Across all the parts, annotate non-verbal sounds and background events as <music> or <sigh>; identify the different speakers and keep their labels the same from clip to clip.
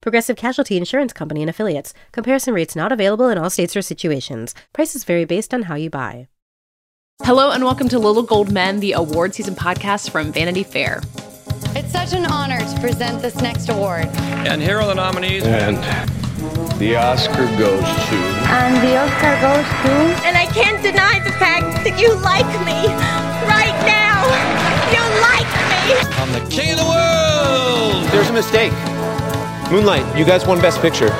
Speaker 1: Progressive Casualty Insurance Company and Affiliates. Comparison rates not available in all states or situations. Prices vary based on how you buy.
Speaker 2: Hello and welcome to Little Gold Men, the award season podcast from Vanity Fair.
Speaker 3: It's such an honor to present this next award.
Speaker 4: And here are the nominees.
Speaker 5: And the Oscar goes to.
Speaker 6: And the Oscar goes to.
Speaker 7: And I can't deny the fact that you like me right now. You like me.
Speaker 4: I'm the king of the world.
Speaker 8: There's a mistake. Moonlight, you guys won Best Picture.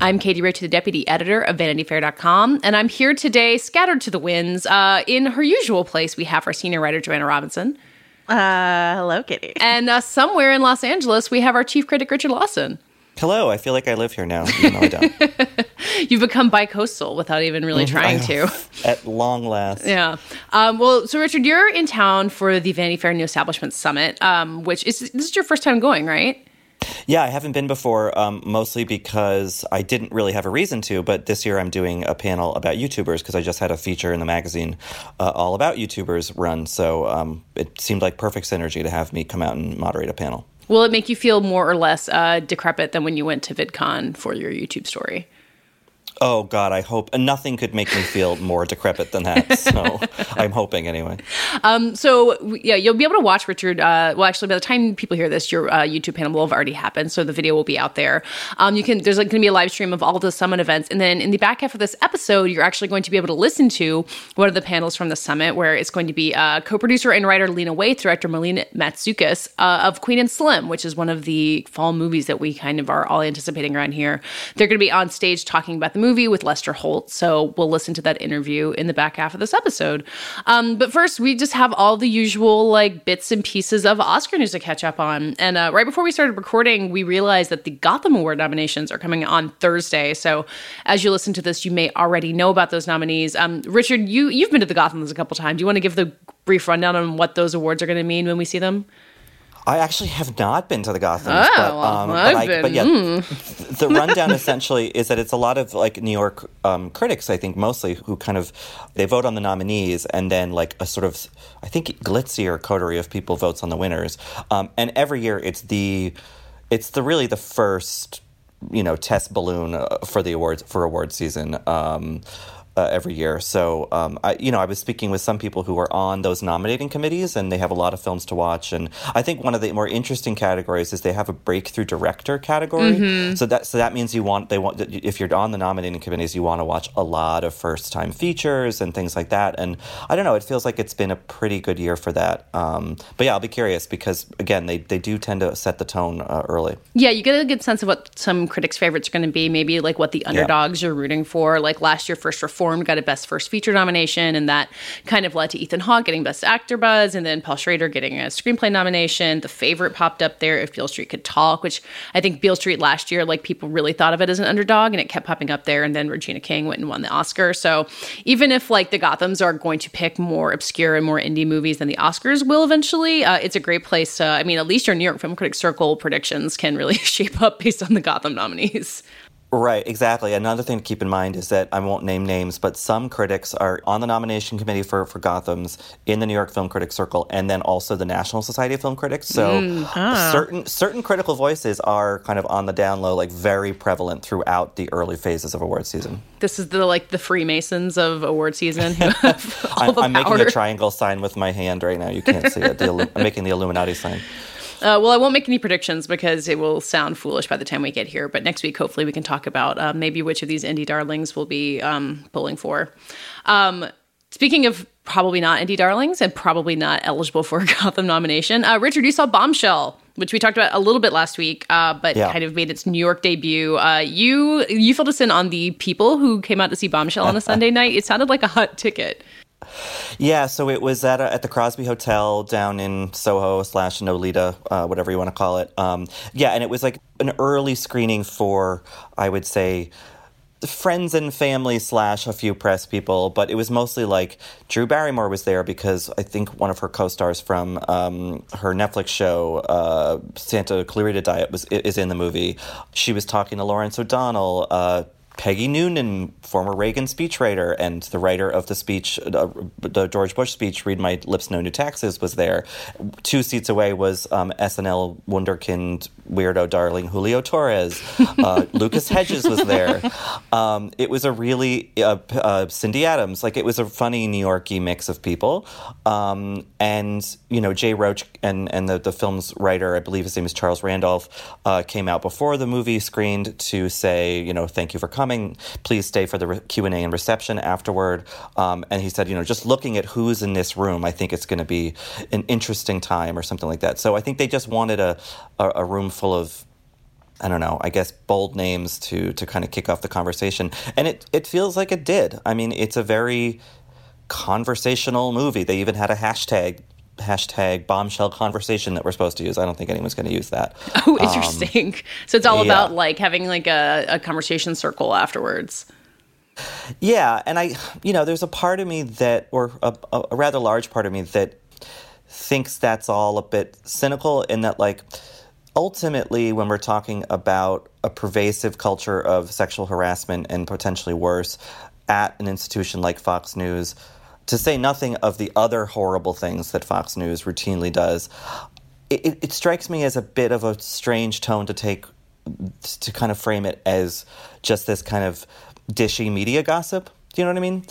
Speaker 2: I'm Katie Ritchie, the deputy editor of VanityFair.com, and I'm here today, scattered to the winds. Uh, in her usual place, we have our senior writer, Joanna Robinson.
Speaker 9: Uh, hello, Katie.
Speaker 2: And uh, somewhere in Los Angeles, we have our chief critic, Richard Lawson.
Speaker 10: Hello, I feel like I live here now, I don't. <laughs>
Speaker 2: You've become bi-coastal without even really trying to. <laughs>
Speaker 10: At long last.
Speaker 2: Yeah. Um, well, so Richard, you're in town for the Vanity Fair New Establishment Summit, um, which is this is your first time going, right?
Speaker 10: Yeah, I haven't been before, um, mostly because I didn't really have a reason to. But this year I'm doing a panel about YouTubers because I just had a feature in the magazine uh, all about YouTubers run. So um, it seemed like perfect synergy to have me come out and moderate a panel.
Speaker 2: Will it make you feel more or less uh, decrepit than when you went to VidCon for your YouTube story?
Speaker 10: Oh God, I hope nothing could make me feel more decrepit than that. <laughs> So I'm hoping anyway.
Speaker 2: Um, so yeah, you'll be able to watch Richard. Uh, well, actually, by the time people hear this, your uh, YouTube panel will have already happened, so the video will be out there. Um, you can there's like, going to be a live stream of all the summit events, and then in the back half of this episode, you're actually going to be able to listen to one of the panels from the summit, where it's going to be uh, co-producer and writer Lena Waithe, director Melina Matsoukas uh, of Queen and Slim, which is one of the fall movies that we kind of are all anticipating around here. They're going to be on stage talking about the movie with Lester Holt. So we'll listen to that interview in the back half of this episode. Um, but first, we just have all the usual like bits and pieces of Oscar news to catch up on. And uh, right before we started recording, we realized that the Gotham Award nominations are coming on Thursday. So as you listen to this, you may already know about those nominees. Um, Richard, you you've been to the Gothams a couple times. Do you want to give the brief rundown on what those awards are going to mean when we see them?
Speaker 10: I actually have not been to the Gotham,
Speaker 2: oh,
Speaker 10: but, um,
Speaker 2: well,
Speaker 10: but,
Speaker 2: I,
Speaker 10: but, yeah,
Speaker 2: mm.
Speaker 10: the rundown essentially is that it's a lot of like New York um, critics, I think mostly, who kind of they vote on the nominees, and then like a sort of I think glitzier coterie of people votes on the winners, um, and every year it's the it's the really the first you know test balloon uh, for the awards for award season. Uh, every year. So, um, I, you know, I was speaking with some people who are on those nominating committees, and they have a lot of films to watch. And I think one of the more interesting categories is they have a breakthrough director category.
Speaker 2: Mm-hmm.
Speaker 10: So that so that means you want they want if you're on the nominating committees, you want to watch a lot of first time features and things like that. And I don't know, it feels like it's been a pretty good year for that. Um, but yeah, I'll be curious because again, they they do tend to set the tone uh, early.
Speaker 2: Yeah, you get a good sense of what some critics' favorites are going to be. Maybe like what the underdogs yeah. you're rooting for. Like last year, First Reformed got a Best First Feature nomination, and that kind of led to Ethan Hawke getting Best Actor buzz, and then Paul Schrader getting a screenplay nomination. The favorite popped up there, If Beale Street Could Talk, which I think Beale Street last year, like people really thought of it as an underdog, and it kept popping up there. And then Regina King went and won the Oscar. So even if like the Gothams are going to pick more obscure and more indie movies than the Oscars will eventually, uh, it's a great place. To, I mean, at least your New York Film Critics Circle predictions can really <laughs> shape up based on the Gotham nominees.
Speaker 10: Right, exactly. Another thing to keep in mind is that I won't name names, but some critics are on the nomination committee for, for Gotham's in the New York Film Critics Circle and then also the National Society of Film Critics. So
Speaker 2: Mm.
Speaker 9: Ah.
Speaker 10: certain certain critical voices are kind of on the down low, like very prevalent throughout the early phases of award season.
Speaker 2: This is the like the Freemasons of award season who <laughs> have all
Speaker 10: I'm, I'm making a triangle sign with my hand right now. You can't see it. The, <laughs> I'm making the Illuminati sign.
Speaker 2: Uh, well, I won't make any predictions because it will sound foolish by the time we get here. But next week, hopefully, we can talk about uh, maybe which of these indie darlings we'll be um, pulling for. Um, speaking of probably not indie darlings and probably not eligible for a <laughs> Gotham nomination, uh, Richard, you saw Bombshell, which we talked about a little bit last week, uh, but
Speaker 10: Yeah.
Speaker 2: kind of made its New York debut. Uh, you you filled us in on the people who came out to see Bombshell on a <laughs> Sunday night. It sounded like a hot ticket.
Speaker 10: Yeah, so it was at a, at the Crosby Hotel down in Soho slash Nolita, uh, whatever you want to call it. Um, yeah, and it was like an early screening for, I would say, friends and family slash a few press people, but it was mostly like Drew Barrymore was there because I think one of her co-stars from um, her Netflix show uh, Santa Clarita Diet was is in the movie. She was talking to Lawrence O'Donnell. Uh, Peggy Noonan, former Reagan speechwriter and the writer of the speech, uh, the George Bush speech, "Read My Lips, No New Taxes," was there. Two seats away was um, SNL wunderkind weirdo darling Julio Torres. Uh, <laughs> Lucas Hedges was there. Um, it was a really uh, uh, Cindy Adams, like it was a funny New Yorky mix of people. Um, and you know, Jay Roach and and the, the film's writer, I believe his name is Charles Randolph, uh, came out before the movie screened to say, you know, thank you for coming coming. Please stay for the Q and A and reception afterward. Um, and he said, you know, just looking at who's in this room, I think it's going to be an interesting time or something like that. So I think they just wanted a, a, a room full of I don't know, I guess bold names to to kind of kick off the conversation. And it it feels like it did. I mean, it's a very conversational movie. They even had a hashtag hashtag bombshell conversation that we're supposed to use. I don't think anyone's going to use that. <laughs>
Speaker 2: Oh, interesting. Um, <laughs> so it's all yeah. about like having like a, a conversation circle afterwards.
Speaker 10: Yeah, and I, you know, there's a part of me that, or a, a rather large part of me that thinks that's all a bit cynical in that, like, ultimately, when we're talking about a pervasive culture of sexual harassment and potentially worse at an institution like Fox News, to say nothing of the other horrible things that Fox News routinely does, it, it, strikes me as a bit of a strange tone to take to kind of frame it as just this kind of dishy media gossip. Do you know what I mean?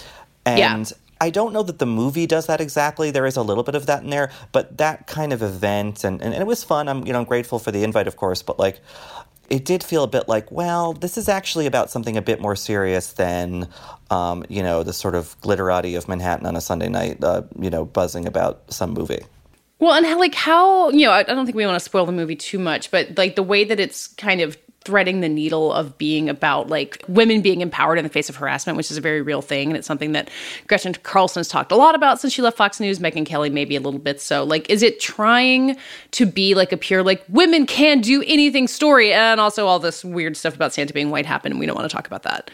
Speaker 10: And
Speaker 2: yeah.
Speaker 10: I don't know that the movie does that exactly. There is a little bit of that in there, but that kind of event and, and, and it was fun. I'm you know I'm grateful for the invite, of course, but like it did feel a bit like, well, this is actually about something a bit more serious than, um, you know, the sort of glitterati of Manhattan on a Sunday night, uh, you know, buzzing about some movie.
Speaker 2: Well, and how, like how you know, I don't think we want to spoil the movie too much, but like the way that it's kind of threading the needle of being about like women being empowered in the face of harassment, which is a very real thing. And it's something that Gretchen Carlson has talked a lot about since she left Fox News. Megyn Kelly, maybe a little bit so. Like, is it trying to be like a pure, like, women can do anything story? And also all this weird stuff about Santa being white happened. And we don't want to talk about that.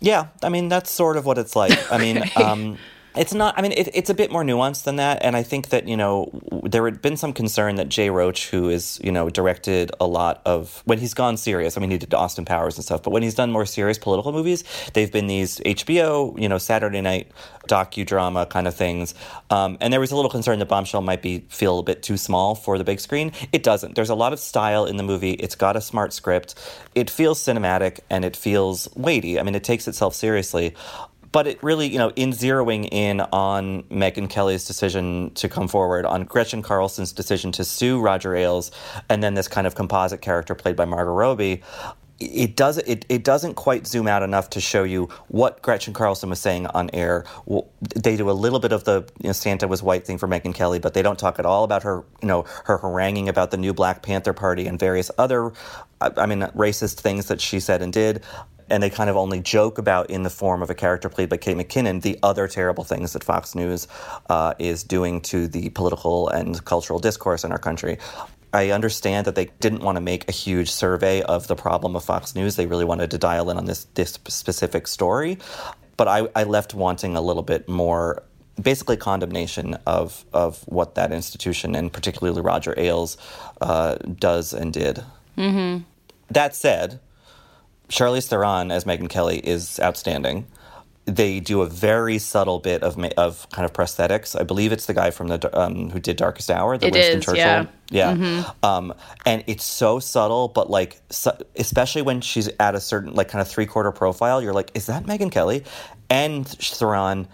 Speaker 10: Yeah. I mean, that's sort of what it's like. I mean, <laughs> um, it's not. I mean, it, it's a bit more nuanced than that, and I think that you know there had been some concern that Jay Roach, who is you know directed a lot of when he's gone serious. I mean, he did Austin Powers and stuff, but when he's done more serious political movies, they've been these HBO, you know, Saturday night docudrama kind of things. Um, and there was a little concern that Bombshell might be feel a bit too small for the big screen. It doesn't. There's a lot of style in the movie. It's got a smart script. It feels cinematic and it feels weighty. I mean, it takes itself seriously but it really, you know, in zeroing in on Megyn Kelly's decision to come forward, on Gretchen Carlson's decision to sue Roger Ailes, and then this kind of composite character played by Margot Robbie, it does it, it doesn't quite zoom out enough to show you what Gretchen Carlson was saying on air. Well, they do a little bit of the you know, Santa was white thing for Megyn Kelly, but they don't talk at all about her you know her haranguing about the new Black Panther Party and various other I mean racist things that she said and did and they kind of only joke about in the form of a character played by Kate McKinnon the other terrible things that Fox News uh, is doing to the political and cultural discourse in our country. I understand that they didn't want to make a huge survey of the problem of Fox News. They really wanted to dial in on this, this specific story. But I, I left wanting a little bit more basically condemnation of of what that institution and particularly Roger Ailes uh, does and did.
Speaker 2: Mm-hmm.
Speaker 10: That said, Charlize Theron as Megyn Kelly is outstanding. They do a very subtle bit of of kind of prosthetics. I believe it's the guy from the um, who did Darkest Hour, the
Speaker 2: it
Speaker 10: Winston
Speaker 2: is,
Speaker 10: Churchill.
Speaker 2: Yeah,
Speaker 10: yeah.
Speaker 2: Mm-hmm.
Speaker 10: Um, and it's so subtle, but like, so, especially when she's at a certain like kind of three quarter profile, you're like, is that Megyn Kelly? And Theron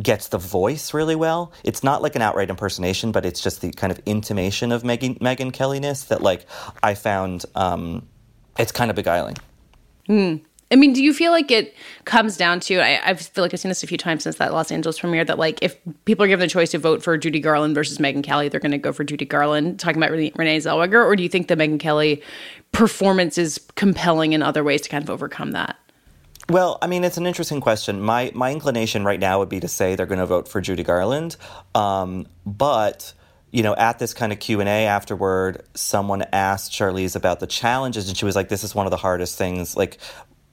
Speaker 10: gets the voice really well. It's not like an outright impersonation, but it's just the kind of intimation of Megyn, Megyn Kellyness that like I found um, it's kind of beguiling.
Speaker 2: Hmm. I mean, do you feel like it comes down to? I, I, feel like I've seen this a few times since that Los Angeles premiere. That like, if people are given the choice to vote for Judy Garland versus Megyn Kelly, they're going to go for Judy Garland. Talking about Renee Zellweger, or do you think the Megyn Kelly performance is compelling in other ways to kind of overcome that?
Speaker 10: Well, I mean, it's an interesting question. My my inclination right now would be to say they're going to vote for Judy Garland, um, but you know, at this kind of Q and A afterward, someone asked Charlize about the challenges, and she was like, "This is one of the hardest things. Like,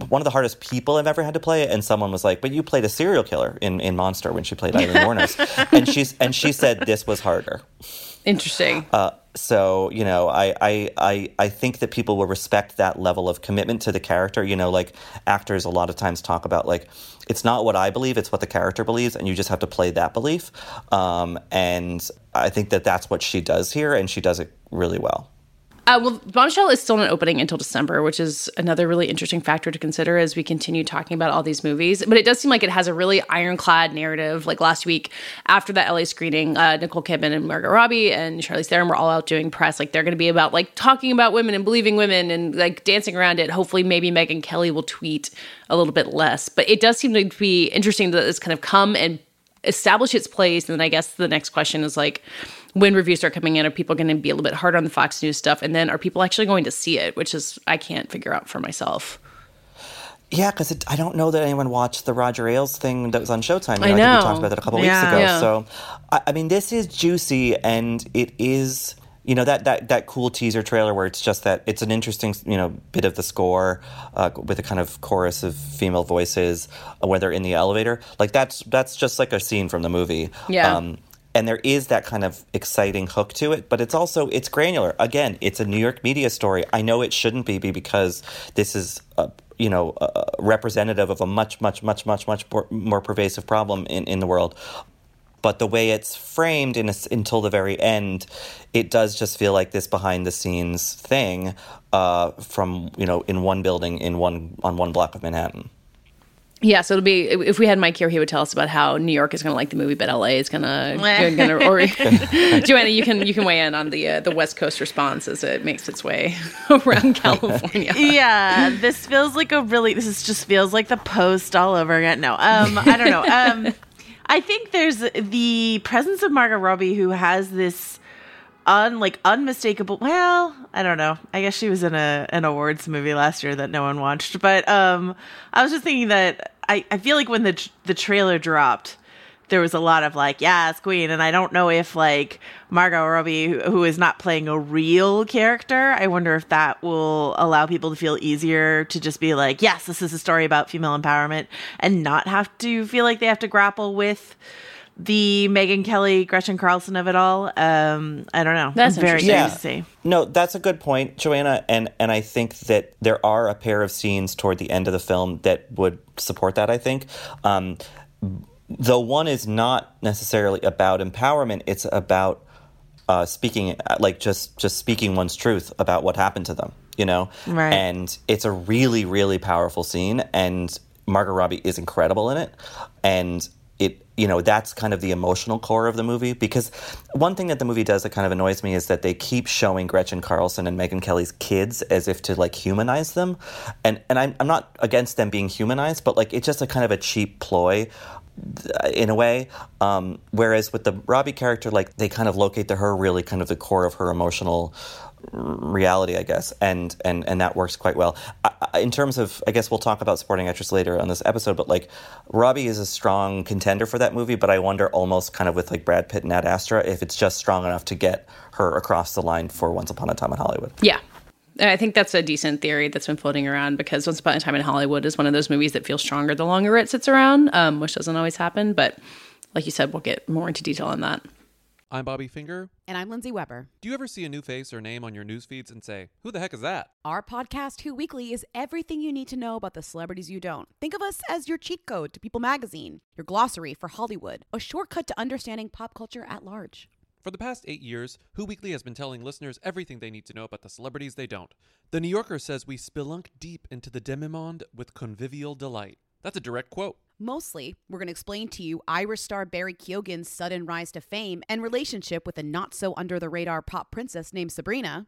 Speaker 10: one of the hardest people I've ever had to play." And someone was like, "But you played a serial killer in, in Monster when she played Aileen Wuornos," <laughs> and she's and she said this was harder.
Speaker 2: Interesting.
Speaker 10: Uh, so you know, I, I I I think that people will respect that level of commitment to the character. You know, like actors a lot of times talk about like it's not what I believe, it's what the character believes, and you just have to play that belief. Um, and I think that that's what she does here, and she does it really well.
Speaker 2: Uh, well, Bombshell is still not opening until December, which is another really interesting factor to consider as we continue talking about all these movies. But it does seem like it has a really ironclad narrative. Like last week, after that LA screening, uh, Nicole Kidman and Margot Robbie and Charlize Theron were all out doing press. Like they're going to be about like talking about women and believing women and like dancing around it. Hopefully, maybe Megyn Kelly will tweet a little bit less. But it does seem to be interesting that it's kind of come and establish its place. And then I guess the next question is like, when reviews start coming in, are people going to be a little bit harder on the Fox News stuff? And then are people actually going to see it? Which is, I can't figure out for myself.
Speaker 10: Yeah, because I don't know that anyone watched the Roger Ailes thing that was on Showtime. You
Speaker 2: I
Speaker 10: know,
Speaker 2: know.
Speaker 10: think we talked about that a couple
Speaker 9: Yeah.
Speaker 10: weeks ago.
Speaker 2: Yeah.
Speaker 10: So, I, I mean, this is juicy, and it is. You know that, that that cool teaser trailer where it's just that it's an interesting you know bit of the score uh, with a kind of chorus of female voices uh, they're in the elevator. Like that's that's just like a scene from the movie.
Speaker 2: Yeah.
Speaker 10: um, and there is that kind of exciting hook to it but it's also it's granular. Again it's a new york media story. I know it shouldn't be be- because this is a, you know uh, representative of a much much much much much more, more pervasive problem in, in the world but the way it's framed in a s until the very end, it does just feel like this behind the scenes thing uh, from you know in one building in one on one block of Manhattan.
Speaker 2: Yeah, so it'll be if we had Mike here, he would tell us about how New York is going to like the movie, but LA is going <laughs> to, gonna, or <laughs> Joanna, you can you can weigh in on the uh, the West Coast response as it makes its way <laughs> around California.
Speaker 9: yeah, this feels like a really. This is just feels like the post all over again. No, um, I don't know. Um, I think there's the presence of Margot Robbie who has this un like unmistakable. Well, I don't know. I guess she was in a an awards movie last year that no one watched, but um, I was just thinking that I I feel like when the the trailer dropped there was a lot of like, yeah, it's Queen, and I don't know if like Margot Robbie, who- who is not playing a real character, I wonder if that will allow people to feel easier to just be like, yes, this is a story about female empowerment, and not have to feel like they have to grapple with the Megyn Kelly, Gretchen Carlson of it all. Um, I don't know.
Speaker 2: That's
Speaker 9: very
Speaker 2: interesting.
Speaker 9: curious to see.
Speaker 10: No, that's a good point, Joanna, and and I think that there are a pair of scenes toward the end of the film that would support that. I think. Um, though one is not necessarily about empowerment, it's about uh, speaking, like just just speaking one's truth about what happened to them. You know,
Speaker 9: Right.
Speaker 10: and it's a really really powerful scene, and Margot Robbie is incredible in it, and it you know that's kind of the emotional core of the movie because one thing that the movie does that kind of annoys me is that they keep showing Gretchen Carlson and Megyn Kelly's kids as if to like humanize them, and and I'm I'm not against them being humanized, but like it's just a kind of a cheap ploy in a way. Um, whereas with the Robbie character, like they kind of locate to her really kind of the core of her emotional reality, I guess, and and and that works quite well. I, in terms of, I guess we'll talk about supporting actress later on this episode, but like Robbie is a strong contender for that movie, but I wonder almost kind of with like Brad Pitt and Ad Astra if it's just strong enough to get her across the line for Once Upon a Time in Hollywood.
Speaker 2: Yeah. And I think that's a decent theory that's been floating around because Once Upon a Time in Hollywood is one of those movies that feels stronger the longer it sits around, um, which doesn't always happen. But like you said, we'll get more into detail on that.
Speaker 11: I'm Bobby Finger.
Speaker 12: And I'm Lindsey Weber.
Speaker 11: Do you ever see a new face or name on your news feeds and say, who the heck is that?
Speaker 12: Our podcast, Who Weekly, is everything you need to know about the celebrities you don't. Think of us as your cheat code to People Magazine, your glossary for Hollywood, a shortcut to understanding pop culture at large.
Speaker 11: For the past eight years, Who Weekly has been telling listeners everything they need to know about the celebrities they don't. The New Yorker says we spelunk deep into the demimonde with convivial delight. That's a direct quote.
Speaker 12: Mostly, we're going to explain to you Irish star Barry Keoghan's sudden rise to fame and relationship with a not so under the radar pop princess named Sabrina.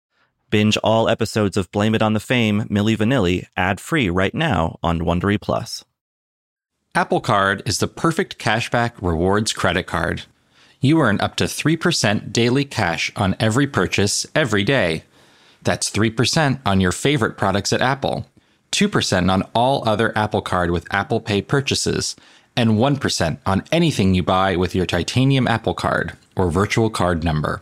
Speaker 10: Binge all episodes of Blame It on the Fame, Milli Vanilli, ad-free right now on Wondery Plus.
Speaker 13: Apple Card is the perfect cashback rewards credit card. You earn up to 3% daily cash on every purchase every day. That's 3% on your favorite products at Apple, 2% on all other Apple Card with Apple Pay purchases, and 1% on anything you buy with your titanium Apple Card or virtual card number.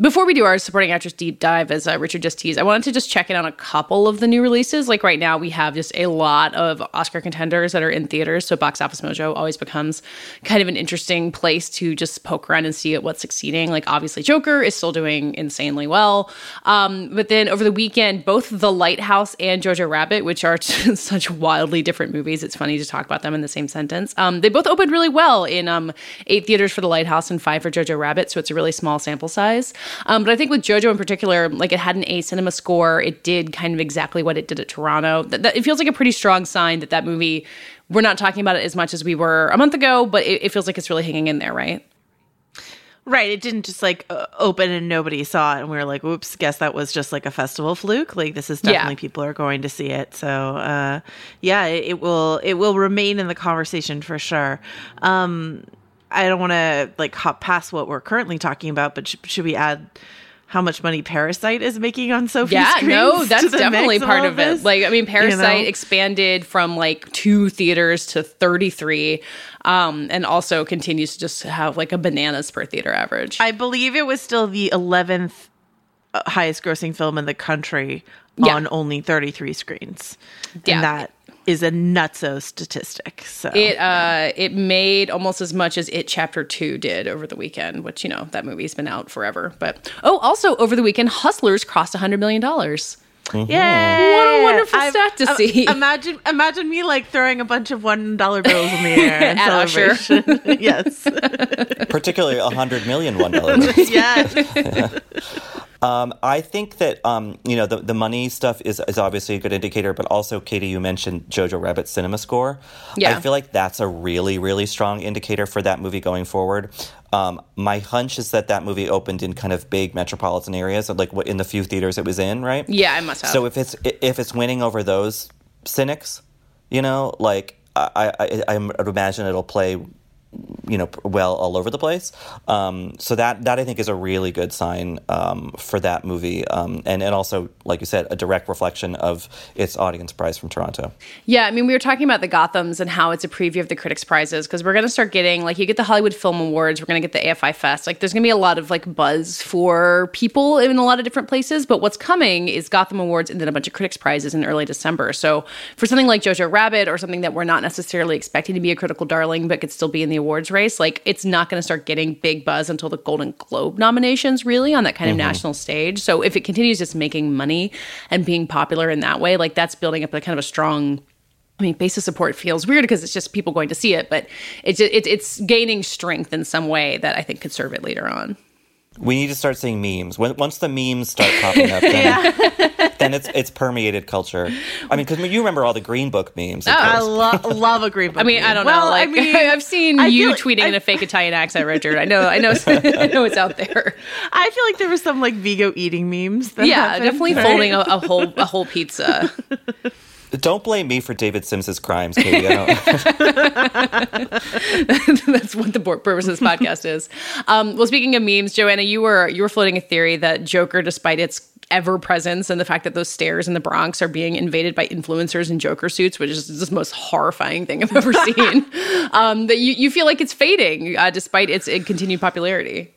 Speaker 2: Before we do our supporting actress deep dive, as uh, Richard just teased, I wanted to just check in on a couple of the new releases. Like right now, we have just a lot of Oscar contenders that are in theaters. So Box Office Mojo always becomes kind of an interesting place to just poke around and see what's succeeding. Like obviously, Joker is still doing insanely well. Um, but then over the weekend, both The Lighthouse and Jojo Rabbit, which are <laughs> such wildly different movies, it's funny to talk about them in the same sentence. Um, they both opened really well in um, eight theaters for The Lighthouse and five for Jojo Rabbit. So it's a really small sample size. Um, but I think with JoJo in particular, like it had an A cinema score. It did kind of exactly what it did at Toronto. That, that, it feels like a pretty strong sign that that movie, we're not talking about it as much as we were a month ago, but it, it feels like it's really hanging in there, right?
Speaker 9: Right. It didn't just like uh, open and nobody saw it. And we were like, whoops, guess that was just like a festival fluke. Like this is definitely yeah. people are going to see it. So, uh, yeah, it, it, will, it will remain in the conversation for sure. Um, I don't want to like hop past what we're currently talking about, but sh- should we add how much money Parasite is making on Sophie?
Speaker 2: Yeah, no, <laughs> that's definitely part of it. Like, I mean, Parasite you know? expanded from like two theaters to 33, um, and also continues to just have like a bananas per theater average.
Speaker 9: I believe it was still the 11th uh, highest grossing film in the country yeah. on only 33 screens. Yeah. And that is a nutso statistic. So
Speaker 2: it uh it made almost as much as it chapter 2 did over the weekend, which you know, that movie's been out forever. But oh, also over the weekend Hustlers crossed 100 million dollars.
Speaker 9: Mm-hmm. Yeah,
Speaker 2: what a wonderful I've, stat to uh, see.
Speaker 9: Imagine, imagine me like throwing a bunch of one dollar <laughs> bills in the air
Speaker 2: at Usher. <laughs>
Speaker 9: yes,
Speaker 10: particularly a hundred million one dollar <laughs> bills.
Speaker 9: yes.
Speaker 10: Um, I think that um, you know the, the money stuff is, is obviously a good indicator, but also Katie, you mentioned Jojo Rabbit cinema score.
Speaker 2: Yeah.
Speaker 10: I feel like that's a really really strong indicator for that movie going forward. Um, my hunch is that that movie opened in kind of big metropolitan areas, like what in the few theaters it was in, right?
Speaker 2: Yeah, I must have.
Speaker 10: So if it's if it's winning over those cynics, you know, like I I, I, I would imagine it'll play you know well all over the place. Um, so that that I think is a really good sign um, for that movie. Um, and and also like you said a direct reflection of its audience prize from Toronto.
Speaker 2: Yeah I mean we were talking about the Gothams and how it's a preview of the critics prizes because we're going to start getting like you get the Hollywood Film Awards we're going to get the AFI Fest. Like there's going to be a lot of like buzz for people in a lot of different places but what's coming is Gotham Awards and then a bunch of critics prizes in early December. So for something like Jojo Rabbit or something that we're not necessarily expecting to be a critical darling but could still be in the awards race, like it's not going to start getting big buzz until the Golden Globe nominations, really, on that kind of mm-hmm. national stage. So if it continues just making money and being popular in that way, like that's building up a kind of a strong I mean, base of support feels weird because it's just people going to see it, but it's it, it's gaining strength in some way that I think could serve it later on.
Speaker 10: We need to start seeing memes. When, once the memes start popping up, <laughs> then, then it's it's permeated culture. I mean, because you remember all the Green Book memes.
Speaker 9: Oh, I lo- love a Green <laughs> Book.
Speaker 2: I mean,
Speaker 9: meme.
Speaker 2: I don't well, know. Like, I <laughs> mean, I've seen I you tweeting I, in a fake Italian accent, Richard. I know, I know, I know it's out there.
Speaker 9: I feel like there was some like Viggo eating memes.
Speaker 2: yeah,
Speaker 9: happened,
Speaker 2: definitely
Speaker 9: right?
Speaker 2: folding a, a whole a whole pizza.
Speaker 10: Don't blame me for David Sims's crimes, Katie. I don't. <laughs> <laughs>
Speaker 2: That's what the purpose of this podcast is. Um, well, speaking of memes, Joanna, you were you were floating a theory that Joker, despite its ever presence and the fact that those stairs in the Bronx are being invaded by influencers in Joker suits, which is just the most horrifying thing I've ever <laughs> seen. um, that you, you feel like it's fading uh, despite its continued popularity.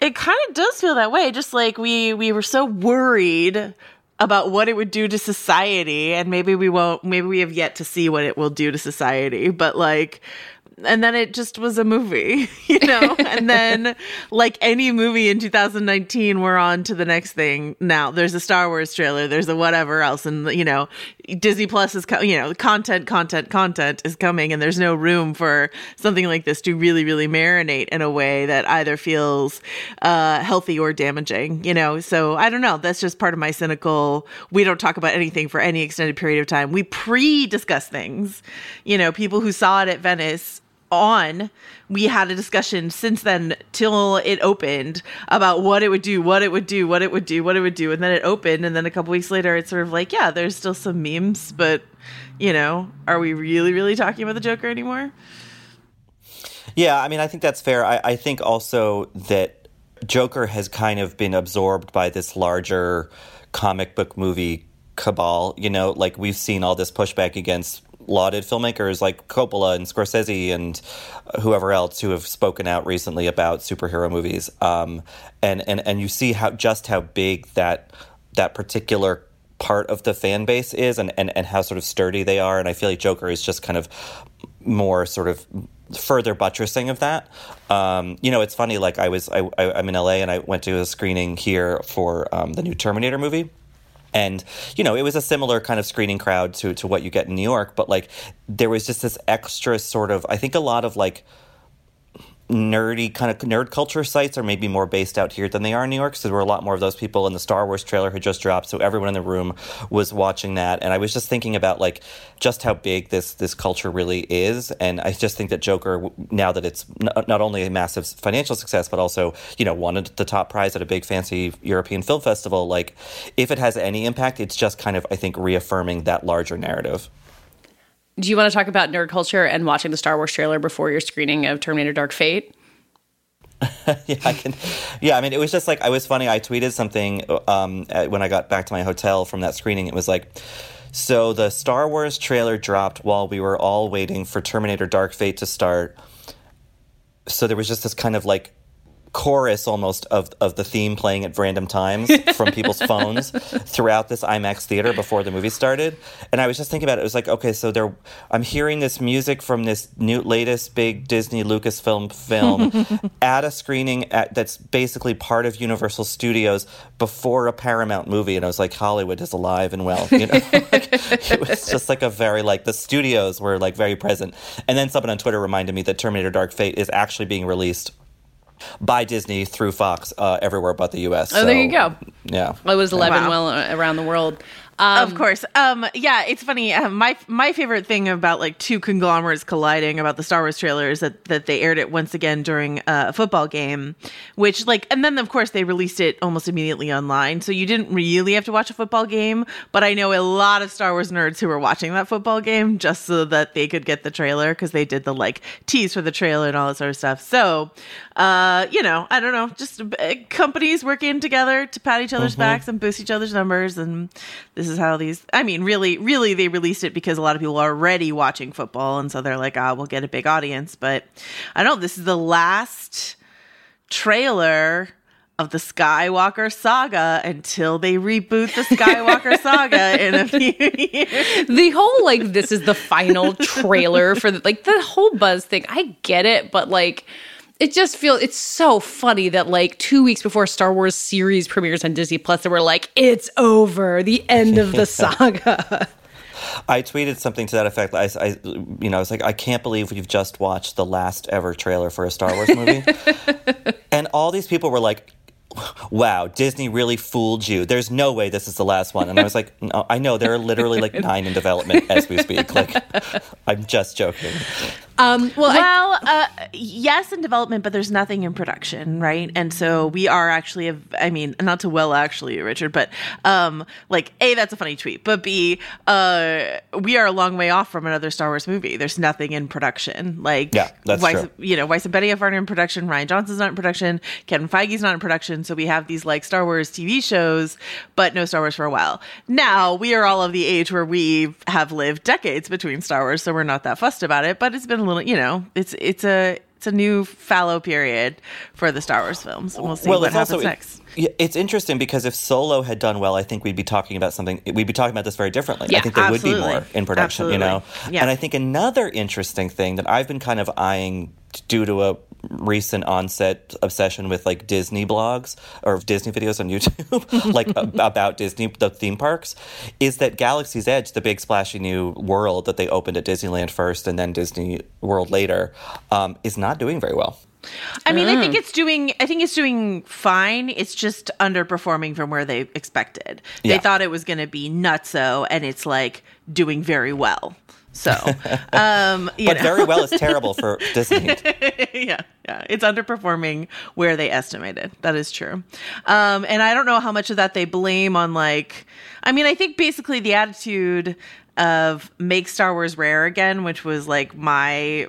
Speaker 9: It kind of does feel that way. Just like we we were so worried about what it would do to society, and maybe we won't. Maybe we have yet to see what it will do to society. But like and then it just was a movie, <laughs> you know? and then, like any movie in 2019, we're on to the next thing. Now, there's a Star Wars trailer, there's a whatever else, and, you know, Disney Plus is, co- you know, content, content, content is coming, and there's no room for something like this to really, really marinate in a way that either feels uh, healthy or damaging, you know? So I don't know. That's just part of my cynical, we don't talk about anything for any extended period of time. We pre discuss things, you know, people who saw it at Venice on, we had a discussion since then till it opened about what it would do, what it would do, what it would do, what it would do. And then it opened. And then a couple weeks later, it's sort of like, yeah, there's still some memes, but, you know, are we really, really talking about the Joker anymore?
Speaker 10: Yeah, I mean, I think that's fair. I, I think also that Joker has kind of been absorbed by this larger comic book movie cabal. You know, like we've seen all this pushback against lauded filmmakers like Coppola and Scorsese and whoever else who have spoken out recently about superhero movies. Um, and, and, and you see how just how big that that particular part of the fan base is and, and, and how sort of sturdy they are. And I feel like Joker is just kind of more sort of further buttressing of that. Um, you know, it's funny. Like I was, I, I, am in LA and I went to a screening here for um, the new Terminator movie and you know it was a similar kind of screening crowd to to what you get in New York but like there was just this extra sort of I think a lot of like nerdy kind of nerd culture sites are maybe more based out here than they are in New York. So there were a lot more of those people, and the Star Wars trailer had just dropped, so everyone in the room was watching that. And I was just thinking about like just how big this this culture really is, and I just think that Joker, now that it's uh, not only a massive financial success, but also you know won the top prize at a big fancy European film festival, like if it has any impact, it's just kind of I think reaffirming that larger narrative.
Speaker 2: Do you want to talk about nerd culture and watching the Star Wars trailer before your screening of Terminator Dark Fate? <laughs>
Speaker 10: yeah, I can. Yeah, I mean, it was just like I was funny. I tweeted something um, when I got back to my hotel from that screening. It was like, so the Star Wars trailer dropped while we were all waiting for Terminator Dark Fate to start. So there was just this kind of like chorus almost of, of the theme playing at random times from <laughs> people's phones throughout this IMAX theater before the movie started. And I was just thinking about it. It was like, okay, so there, I'm hearing this music from this new latest big Disney Lucasfilm film <laughs> at a screening at, that's basically part of Universal Studios before a Paramount movie. And I was like, Hollywood is alive and well. You know, <laughs> like, it was just like a very like the studios were like very present. And then someone on Twitter reminded me that Terminator Dark Fate is actually being released by Disney through Fox uh, everywhere but the U.S.
Speaker 2: Oh,
Speaker 10: so,
Speaker 2: there you go.
Speaker 10: Yeah,
Speaker 2: it was eleven wow. well around the world.
Speaker 9: Um, of course. Um, yeah, it's funny. Uh, my my favorite thing about like two conglomerates colliding about the Star Wars trailer is that that they aired it once again during uh, a football game, which like, and then of course they released it almost immediately online, so you didn't really have to watch a football game. But I know a lot of Star Wars nerds who were watching that football game just so that they could get the trailer because they did the like tease for the trailer and all that sort of stuff. So, uh, you know, I don't know, just uh, companies working together to pat each other's mm-hmm. backs and boost each other's numbers, and this is how these I mean really really they released it because a lot of people are already watching football and so they're like ah oh, we'll get a big audience but I don't know this is the last trailer of the Skywalker saga until they reboot the Skywalker <laughs> saga in a few years.
Speaker 2: The whole like this is the final trailer for the, like the whole buzz thing. I get it, but like it just feels it's so funny that like two weeks before Star Wars series premieres on Disney Plus, they were like, "It's over, the end of the <laughs> saga."
Speaker 10: I tweeted something to that effect. I, I, you know, I was like, I can't believe we've just watched the last ever trailer for a Star Wars movie, <laughs> and all these people were like, wow, Disney really fooled you. There's no way this is the last one. And I was like, no, I know there are literally like <laughs> nine in development as we speak. Like, I'm just joking.
Speaker 2: Um, well,
Speaker 9: well, uh, yes, in development, but there's nothing in production, right? And so we are actually, a, I mean, not to well, actually, Richard, but um, like a, that's a funny tweet, but b, uh, we are a long way off from another Star Wars movie. There's nothing in production, like
Speaker 10: Yeah, that's
Speaker 9: Weiss,
Speaker 10: true.
Speaker 9: You know, Weiss and Benioff aren't in production. Rian Johnson's not in production. Kevin Feige's not in production. So we have these like Star Wars TV shows, but no Star Wars for a while. Now we are all of the age where we have lived decades between Star Wars, so we're not that fussed about it. But it's been a little, you know, it's it's a it's a new fallow period for the Star Wars films. And we'll see what happens
Speaker 10: also-
Speaker 9: next.
Speaker 10: It's interesting because if Solo had done well, I think we'd be talking about something. We'd be talking about this very differently. I think there would be more in production, you know.
Speaker 9: Yeah.
Speaker 10: And I think another interesting thing that I've been kind of eyeing due to a recent onset obsession with like Disney blogs or Disney videos on YouTube, <laughs> like ab- about Disney the theme parks, is that Galaxy's Edge, the big splashy new world that they opened at Disneyland first and then Disney World later, um, is not doing very well.
Speaker 9: I mean, I
Speaker 10: Mm.
Speaker 9: think it's doing. I think it's doing fine. It's just underperforming from where they expected. They
Speaker 10: Yeah.
Speaker 9: thought it was going to be nutso, and it's like doing very well. So, um, you
Speaker 10: But
Speaker 9: know.
Speaker 10: very well is terrible for <laughs> Disney.
Speaker 9: yeah, yeah, it's underperforming where they estimated. That is true. Um, and I don't know how much of that they blame on like. I mean, I think basically the attitude of make Star Wars rare again, which was like my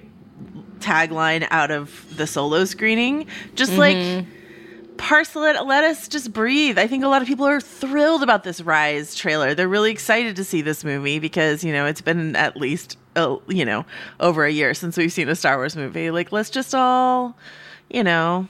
Speaker 9: tagline out of the solo screening. Just like parcel it, let us just breathe. I think a lot of people are thrilled about this Rise trailer. They're really excited to see this movie because, you know, it's been at least, uh, you know, over a year since we've seen a Star Wars movie. Like, let's just all, you know,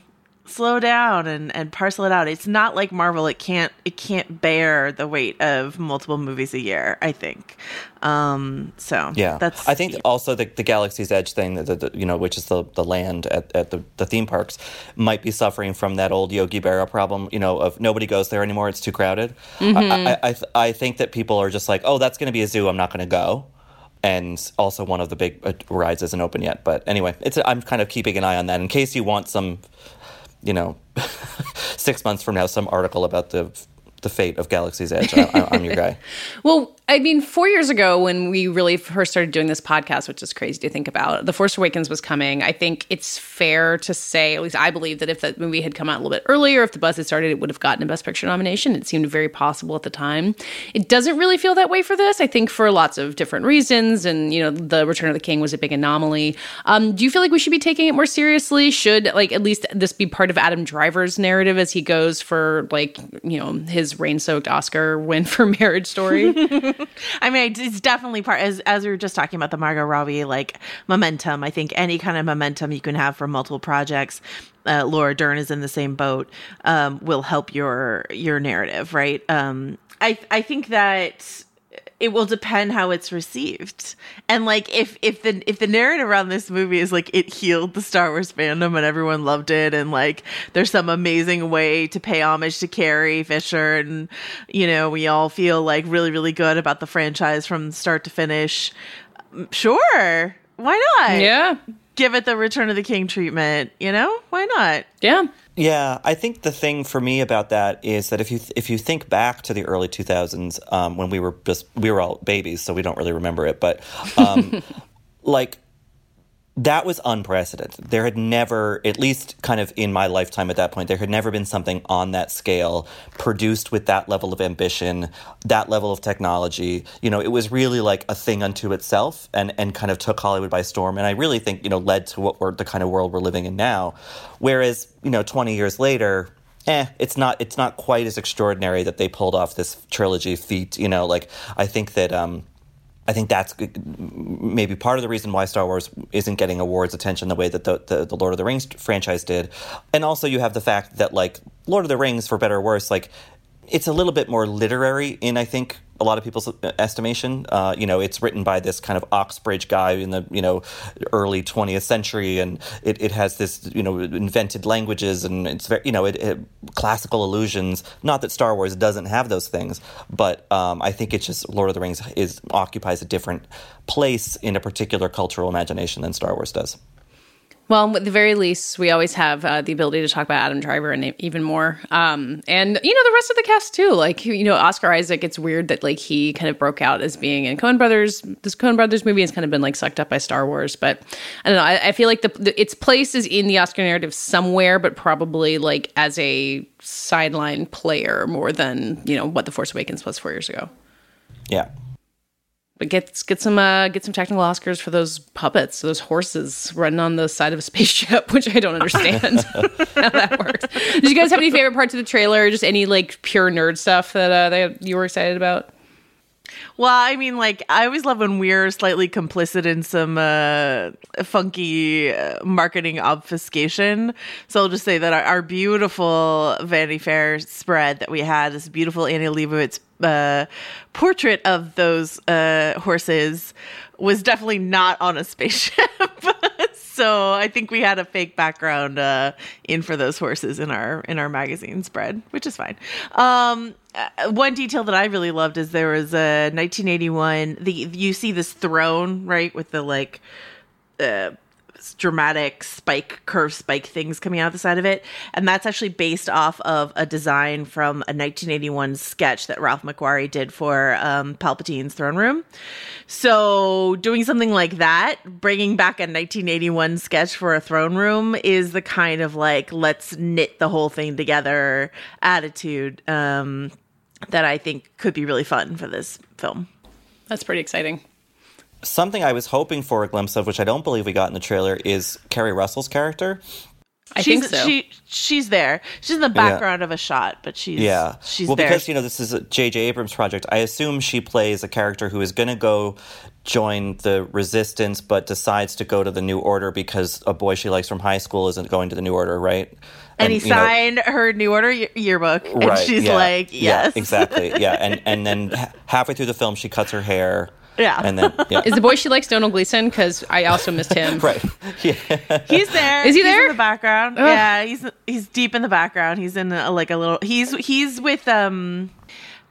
Speaker 9: slow down and, and parcel it out. It's not like Marvel. It can't, it can't bear the weight of multiple movies a year, I think. Um, so
Speaker 10: Yeah,
Speaker 9: that's,
Speaker 10: I think also the, the Galaxy's Edge thing, that the, the, you know, which is the, the land at, at the, the theme parks, might be suffering from that old Yogi Berra problem. You know, of nobody goes there anymore; it's too crowded.
Speaker 2: Mhm.
Speaker 10: I, I, I, th- I think that people are just like, oh, that's going to be a zoo. I'm not going to go. And also, one of the big uh, rides isn't open yet. But anyway, it's I'm kind of keeping an eye on that in case you want some, you know, <laughs> six months from now, some article about the the fate of Galaxy's Edge. I, I'm your guy. <laughs>
Speaker 2: Well, I mean, four years ago when we really first started doing this podcast, which is crazy to think about, The Force Awakens was coming. I think it's fair to say, at least I believe, that if that movie had come out a little bit earlier, if the buzz had started, it would have gotten a Best Picture nomination. It seemed very possible at the time. It doesn't really feel that way for this, I think, for lots of different reasons. And, you know, The Return of the King was a big anomaly. Um, do you feel like we should be taking it more seriously? Should, like, at least this be part of Adam Driver's narrative as he goes for, like, you know, his rain soaked Oscar win <laughs> for Marriage Story? <laughs> <laughs>
Speaker 9: I mean, it's definitely part as as we were just talking about the Margot Robbie like momentum. I think any kind of momentum you can have for multiple projects. Uh, Laura Dern is in the same boat. Um, will help your your narrative, right? Um, I I think that it will depend how it's received. And like if if the if the narrative around this movie is like it healed the star wars fandom and everyone loved it and like there's some amazing way to pay homage to carrie fisher and you know we all feel like really really good about the franchise from start to finish mm, sure. Why not?
Speaker 2: Yeah.
Speaker 9: give it the return of the king treatment you know? Why not?
Speaker 2: Yeah
Speaker 10: Yeah, I think the thing for me about that is that if you if you think back to the early 2000s um, when we were just we were all babies, so we don't really remember it, but um, <laughs> like that was unprecedented. There had never, at least kind of in my lifetime at that point, there had never been something on that scale produced with that level of ambition, that level of technology. You know, it was really like a thing unto itself and, and kind of took Hollywood by storm. And I really think, you know, led to what we're the kind of world we're living in now. Whereas, you know, 20 years later, eh, it's not it's not quite as extraordinary that they pulled off this trilogy feat. You know, like I think that um, I think that's maybe part of the reason why Star Wars isn't getting awards attention the way that the, the, the Lord of the Rings franchise did. And also, you have the fact that, like, Lord of the Rings, for better or worse, like, it's a little bit more literary in, I think, a lot of people's estimation. Uh, you know, it's written by this kind of Oxbridge guy in the, you know, early 20th century, and it, it has this, you know, invented languages and it's very, you know, it, it, classical allusions. Not that Star Wars doesn't have those things, but um, I think it's just Lord of the Rings is occupies a different place in a particular cultural imagination than Star Wars does.
Speaker 2: Well, at the very least, we always have uh, the ability to talk about Adam Driver and even more. Um, and, you know, the rest of the cast too. Like, you know, Oscar Isaac, it's weird that, like, he kind of broke out as being in Coen Brothers. This Coen Brothers movie has kind of been, like, sucked up by Star Wars. But I don't know. I, I feel like the, the, its place is in the Oscar narrative somewhere, but probably, like, as a sideline player more than, you know, what The Force Awakens was four years ago.
Speaker 10: Yeah.
Speaker 2: But get get some uh, get some technical Oscars for those puppets, those horses running on the side of a <laughs> spaceship, which I don't understand <laughs> how that works. Did you guys have any favorite parts of the trailer? Just any like pure nerd stuff that uh, that you were excited about?
Speaker 9: Well, I mean, like I always love when we're slightly complicit in some uh, funky uh, marketing obfuscation. So I'll just say that our, our, beautiful Vanity Fair spread that we had, this beautiful Annie Leibovitz uh, portrait of those uh, horses, was definitely not on a spaceship. <laughs> so I think we had a fake background uh, in for those horses in our in our magazine spread, which is fine. Um, uh, one detail that I really loved is there was a 1981. The you see this throne right with the like. Uh, dramatic spike curve spike things coming out the side of it. And that's actually based off of a design from a 1981 sketch that ralph mcquarrie did for um, palpatine's throne room. So doing something like that bringing back a 1981 sketch for a throne room is the kind of like let's knit the whole thing together attitude um, that i think could be really fun for this film.
Speaker 2: That's pretty exciting
Speaker 10: something I was hoping for a glimpse of, which I don't believe we got in the trailer, is Keri Russell's character.
Speaker 2: I
Speaker 9: she's,
Speaker 2: think so.
Speaker 9: She she's there. She's in the background yeah. of a shot, but she's
Speaker 10: yeah.
Speaker 9: She's
Speaker 10: well
Speaker 9: there.
Speaker 10: because you know this is a J.J. Abrams project. I assume she plays a character who is going to go join the resistance, but decides to go to the New Order because a boy she likes from high school isn't going to the New Order, right?
Speaker 9: And, and he signed know, her New Order yearbook, and she's
Speaker 10: yeah,
Speaker 9: like, "Yes,
Speaker 10: yeah, exactly, yeah." And <laughs> and then halfway through the film, she cuts her hair
Speaker 9: yeah.
Speaker 10: And then, yeah.
Speaker 2: Is the boy she likes Domhnall Gleeson? Because I also missed him. <laughs>
Speaker 10: right. Yeah.
Speaker 9: He's there.
Speaker 2: Is he
Speaker 9: he's
Speaker 2: there?
Speaker 9: in the background? Ugh. Yeah, he's he's deep in the background. He's in a, like a little. He's he's with um.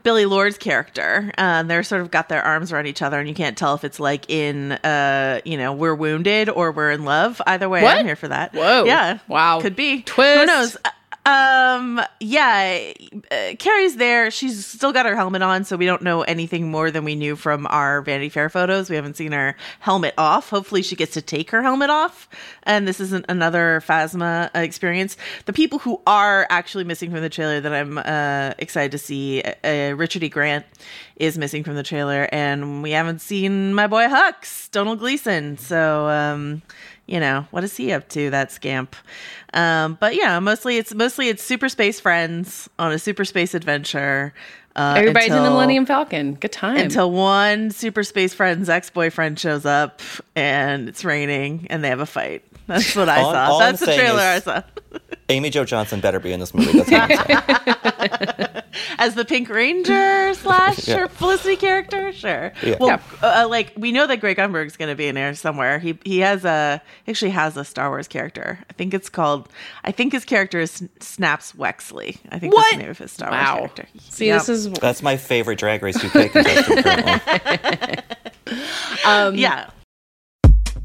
Speaker 9: Billie Lourd's character. Uh, they're sort of got their arms around each other, and you can't tell if it's like in, uh, you know, we're wounded or we're in love. Either way,
Speaker 2: what?
Speaker 9: I'm here for that.
Speaker 2: Whoa!
Speaker 9: Yeah,
Speaker 2: wow,
Speaker 9: could be.
Speaker 2: Twist.
Speaker 9: Who knows? Um, yeah, uh, Keri's there. She's still got her helmet on, so we don't know anything more than we knew from our Vanity Fair photos. We haven't seen her helmet off. Hopefully, she gets to take her helmet off, and this isn't another Phasma uh, experience. The people who are actually missing from the trailer that I'm uh, excited to see, uh, Richard E. Grant is missing from the trailer, and we haven't seen my boy Hux, Domhnall Gleeson. So, um, you know, what is he up to? That scamp. Um, but yeah, mostly it's mostly it's super space friends on a super space adventure.
Speaker 2: Uh, Everybody's until, in the Millennium Falcon. Good time.
Speaker 9: Until one super space friend's ex boyfriend shows up and it's raining and they have a fight. That's what I
Speaker 10: all,
Speaker 9: saw.
Speaker 10: All
Speaker 9: That's
Speaker 10: I'm
Speaker 9: the trailer I saw. <laughs>
Speaker 10: Amy Jo Johnson better be in this movie. That's <laughs>
Speaker 9: As the Pink Ranger <laughs> slash yeah. Felicity character, sure.
Speaker 10: Yeah.
Speaker 9: Well, uh, like we know that Greg Grunberg's going to be in there somewhere. He he has a actually has a Star Wars character. I think it's called. I think his character is Snaps Wexley. I think
Speaker 2: what?
Speaker 9: that's the name of his Star
Speaker 2: wow.
Speaker 9: Wars character.
Speaker 2: See, yep. this is
Speaker 10: that's my favorite Drag Race UK contestant <laughs> currently.
Speaker 9: um, yeah.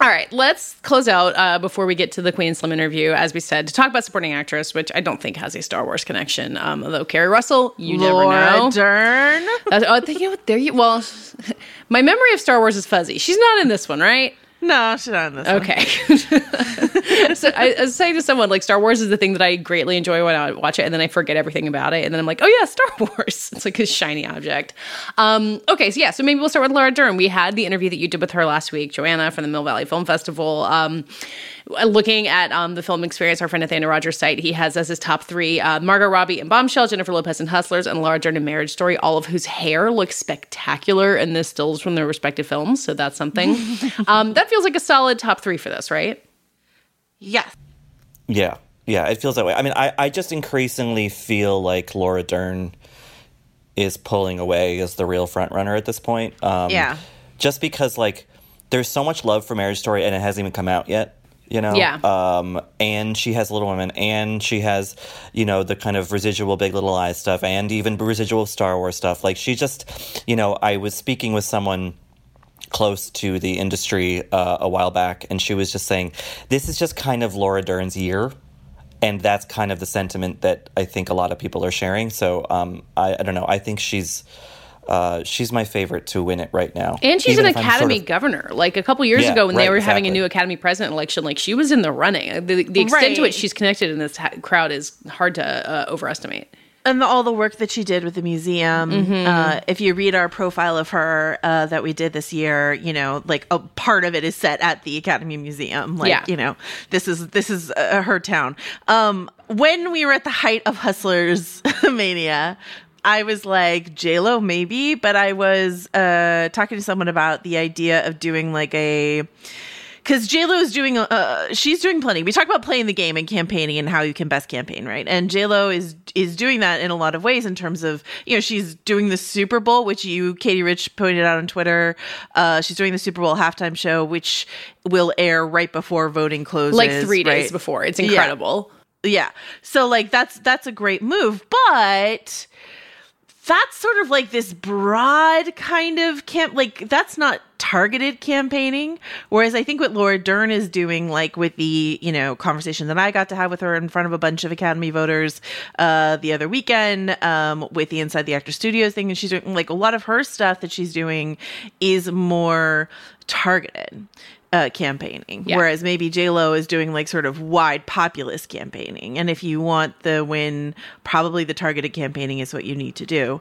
Speaker 2: All right, let's close out uh, before we get to the Queen Slim interview, as we said, to talk about supporting actress, which I don't think has a Star Wars connection. Um, although Keri Russell, you
Speaker 9: Laura
Speaker 2: never know.
Speaker 9: Dern.
Speaker 2: That's, oh, you know what? There you. Well, <laughs> my memory of Star Wars is fuzzy. She's not in this one, right?
Speaker 9: No, she's not in this
Speaker 2: okay. <laughs> so I, I was saying to someone, like, Star Wars is the thing that I greatly enjoy when I watch it, and then I forget everything about it. And then I'm like, oh, yeah, Star <laughs> Wars. It's like a shiny object. Um, okay, so yeah, so maybe we'll start with Laura Dern. We had the interview that you did with her last week, Joanna from the Mill Valley Film Festival. Um, looking at um, the film experience, our friend Nathaniel Rogers' site, he has as his top three uh, Margot Robbie and Bombshell, Jennifer Lopez and Hustlers, and Laura Dern in Marriage Story, all of whose hair looks spectacular in the stills from their respective films. So that's something. <laughs> um, that that feels like a solid top three for this, right?
Speaker 9: Yes.
Speaker 10: Yeah, yeah, it feels that way. I mean, I, I just increasingly feel like Laura Dern is pulling away as the real front runner at this point. Um,
Speaker 9: Yeah.
Speaker 10: Just because, like, there's so much love for Marriage Story and it hasn't even come out yet. You know,
Speaker 2: Yeah.
Speaker 10: Um, and she has Little Women, and she has, you know, the kind of residual Big Little Lies stuff, and even residual Star Wars stuff. Like she just, you know, I was speaking with someone close to the industry uh, a while back, and she was just saying, "This is just kind of Laura Dern's year." And that's kind of the sentiment that I think a lot of people are sharing. So um, I, I don't know. I think she's uh, she's my favorite to win it right now.
Speaker 2: And she's
Speaker 10: Even
Speaker 2: an
Speaker 10: if I'm sort
Speaker 2: academy
Speaker 10: of-
Speaker 2: governor. Like a couple years
Speaker 10: Yeah,
Speaker 2: ago, when they
Speaker 10: right,
Speaker 2: were having a new academy president election, like she was in the running. The, the extent to which she's connected in this ha- crowd is hard to uh, overestimate.
Speaker 9: and the, all the work that she did with the museum.
Speaker 2: Mhm.
Speaker 9: Uh, if you read our profile of her uh, that we did this year, you know, like a part of it is set at the Academy Museum. Like,
Speaker 2: Yeah.
Speaker 9: you know, this is this is uh, her town. Um, when we were at the height of Hustlers <laughs> mania. I was like J Lo maybe, but I was uh, talking to someone about the idea of doing like a because J Lo is doing uh she's doing plenty. We talk about playing the game and campaigning and how you can best campaign, right? And J Lo is is doing that in a lot of ways in terms of you know she's doing the Super Bowl, which you Katie Rich pointed out on Twitter. Uh, she's doing the Super Bowl halftime show, which will air right before voting closes,
Speaker 2: Like three days
Speaker 9: right?
Speaker 2: before. It's
Speaker 9: Yeah.
Speaker 2: incredible.
Speaker 9: Yeah. So like that's that's a great move, but that's sort of like this broad kind of camp like that's not targeted campaigning. Whereas i think what laura dern is doing like with the you know conversation that i got to have with her in front of a bunch of academy voters uh the other weekend um with the inside the actor studios thing and she's doing like a lot of her stuff that she's doing is more targeted uh, campaigning,
Speaker 2: Yeah.
Speaker 9: whereas maybe J Lo is doing like sort of wide populist campaigning. And if you want the win, probably the targeted campaigning is what you need to do.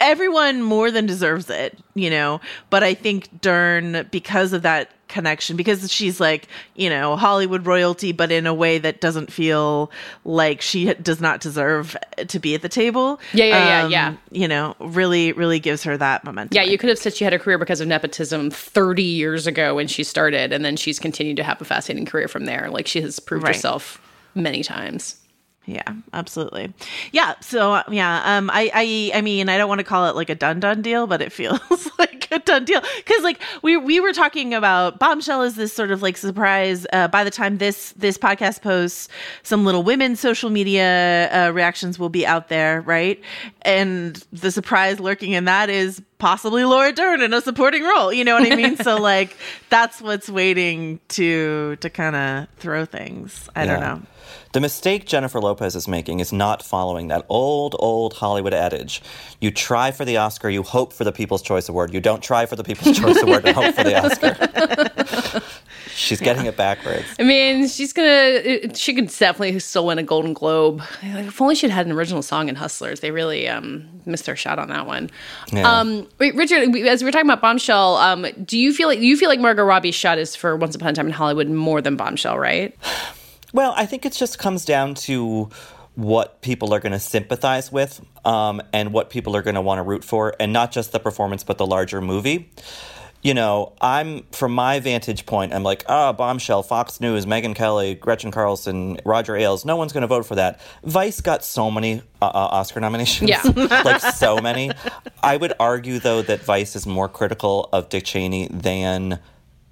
Speaker 9: Everyone more than deserves it, you know. But I think Dern, because of that connection, because she's like, you know, Hollywood royalty, but in a way that doesn't feel like she does not deserve to be at the table.
Speaker 2: Yeah, yeah, yeah, um, yeah.
Speaker 9: You know, really, really gives her that momentum.
Speaker 2: Yeah, you could have said she had a career because of nepotism 30 years ago when she started, and then she's continued to have a fascinating career from there. Like she has proved
Speaker 9: Right.
Speaker 2: herself many times.
Speaker 9: Yeah, absolutely. Yeah, so yeah, um I I I mean, I don't want to call it like a done done deal, but it <laughs> feels like a done deal cuz like we we were talking about Bombshell is this sort of like surprise uh by the time this this podcast posts some little women social media uh, reactions will be out there, right? And the surprise lurking in that is possibly Laura Dern in a supporting role, you know what I mean? <laughs> so like that's what's waiting to to kind of throw things. I don't know.
Speaker 10: The mistake Jennifer Lopez is making is not following that old, old Hollywood adage. You try for the Oscar, you hope for the People's Choice Award. You don't try for the People's Choice Award and hope for the <laughs> Oscar. <laughs> She's getting it backwards.
Speaker 2: I mean, she's gonna. She could definitely still win a Golden Globe. Like, if only she'd had an original song in Hustlers. They really um, missed their shot on that one.
Speaker 10: Yeah.
Speaker 2: Um, wait, Richard, as we were talking about Bombshell, um, do you feel like you feel like Margot Robbie's shot is for Once Upon a Time in Hollywood more than Bombshell, right? <sighs>
Speaker 10: Well, I think it just comes down to what people are going to sympathize with um, and what people are going to want to root for, and not just the performance, but the larger movie. You know, I'm from my vantage point, I'm like, ah, Bombshell, Fox News, Megyn Kelly, Gretchen Carlson, Roger Ailes. No one's going to vote for that. Vice got so many uh, uh, Oscar nominations,
Speaker 2: Yeah. <laughs>
Speaker 10: like so many. I would argue though that Vice is more critical of Dick Cheney than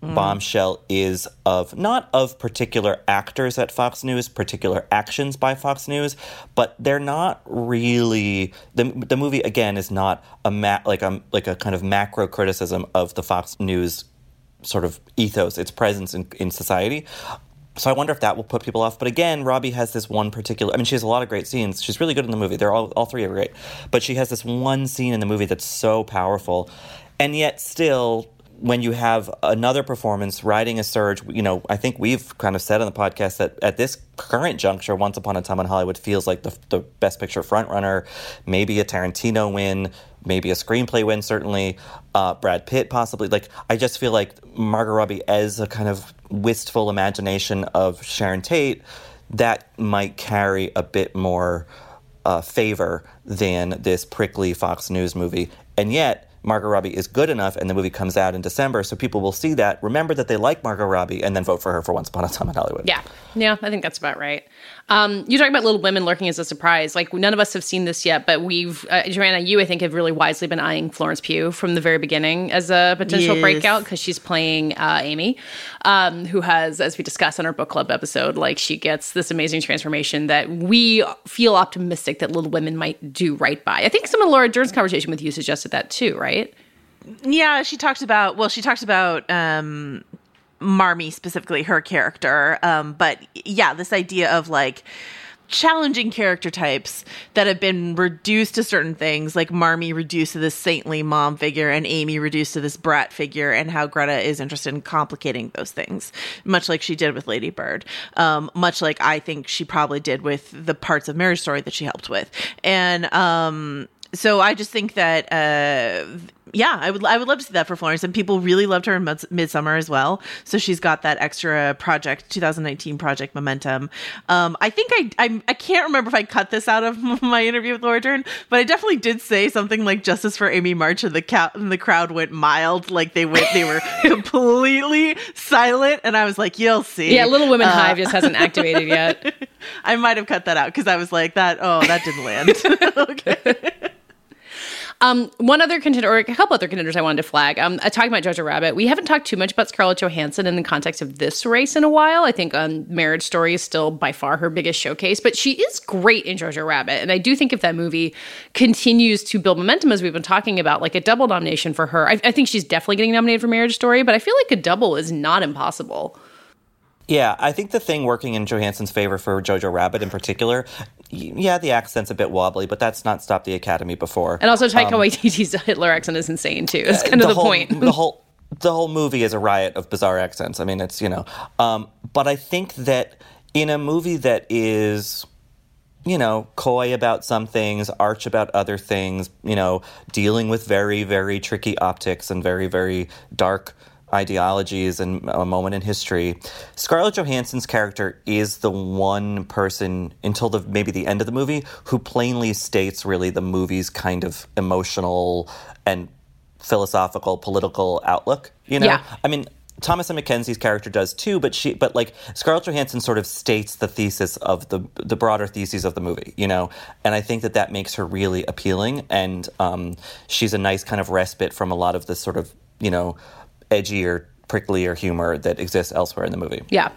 Speaker 10: Mm-hmm. Bombshell is of not of particular actors at Fox News, particular actions by Fox News, but they're not really the the movie again is not a ma- like a like a kind of macro criticism of the Fox News sort of ethos, its presence in, in society. So I wonder if that will put people off. But again, Robbie has this one particular. I mean, she has a lot of great scenes. She's really good in the movie. They're all all three are great. But she has this one scene in the movie that's so powerful, and yet still. When you have another performance riding a surge, you know, I think we've kind of said on the podcast that at this current juncture, Once Upon a Time in Hollywood feels like the, the best picture frontrunner, maybe a Tarantino win, maybe a screenplay win, certainly. Uh, Brad Pitt, possibly. Like, I just feel like Margot Robbie, as a kind of wistful imagination of Sharon Tate, that might carry a bit more uh, favor than this prickly Fox News movie. And yet, Margot Robbie is good enough, and the movie comes out in December, so people will see that, remember that they like Margot Robbie, and then vote for her for Once Upon a Time in Hollywood.
Speaker 2: Yeah, yeah, I think that's about right. Um, you talk about Little Women lurking as a surprise. Like none of us have seen this yet, but we've uh, Joanna, you I think have really wisely been eyeing Florence Pugh from the very beginning as a potential
Speaker 9: Yes.
Speaker 2: breakout because she's playing uh, Amy, um, who has, as we discussed on our book club episode, like she gets this amazing transformation that we feel optimistic that Little Women might do right by. I think some of Laura Dern's conversation with you suggested that too, right?
Speaker 9: Yeah, she talked about well, she talked about um Marmee specifically, her character. Um, but yeah, this idea of like challenging character types that have been reduced to certain things, like Marmee reduced to this saintly mom figure and Amy reduced to this brat figure, and how Greta is interested in complicating those things, much like she did with Lady Bird, um, much like I think she probably did with the parts of Marriage Story that she helped with. And um, so I just think that uh, yeah, I would I would love to see that for Florence, and people really loved her in Mids- Midsummer as well. So she's got that extra project, 2019 project momentum. Um, I think I, I I can't remember if I cut this out of <laughs> my interview with Laura Dern, but I definitely did say something like "Justice for Amy March," and the and the crowd went mild, like they went they were <laughs> completely silent, and I was like, "You'll see."
Speaker 2: Yeah, Little Women
Speaker 9: Uh,
Speaker 2: Hive just hasn't activated yet. <laughs>
Speaker 9: I might have cut that out because I was like, "That oh, that didn't land."
Speaker 2: Um, one other contender, or a couple other contenders I wanted to flag. Um, talking about Jojo Rabbit, we haven't talked too much about Scarlett Johansson in the context of this race in a while. I think um, Marriage Story is still by far her biggest showcase, but she is great in Jojo Rabbit, and I do think if that movie continues to build momentum, as we've been talking about, like a double nomination for her, I, I think she's definitely getting nominated for Marriage Story. But I feel like a double is not impossible.
Speaker 10: Yeah, I think the thing working in Johansson's favor for Jojo Rabbit in particular, yeah, the accent's a bit wobbly, but that's not stopped the Academy before.
Speaker 2: And also, Taika
Speaker 10: Um,
Speaker 2: Waititi's <laughs> Hitler accent is insane too. It's kind of the,
Speaker 10: whole,
Speaker 2: point.
Speaker 10: the <laughs> whole the whole movie is a riot of bizarre accents. I mean, it's you know, um, but I think that in a movie that is you know, coy about some things, arch about other things, you know, dealing with very, very tricky optics and very, very dark ideologies and a moment in history. Scarlett Johansson's character is the one person until the maybe the end of the movie who plainly states really the movie's kind of emotional and philosophical political outlook, you know?
Speaker 2: Yeah.
Speaker 10: I mean, Thomasin McKenzie's character does too, but she, but like Scarlett Johansson sort of states the thesis of the the broader theses of the movie, you know, and I think that that makes her really appealing, and um, she's a nice kind of respite from a lot of the sort of you know edgier, pricklier humor that exists elsewhere in the movie.
Speaker 2: Yeah.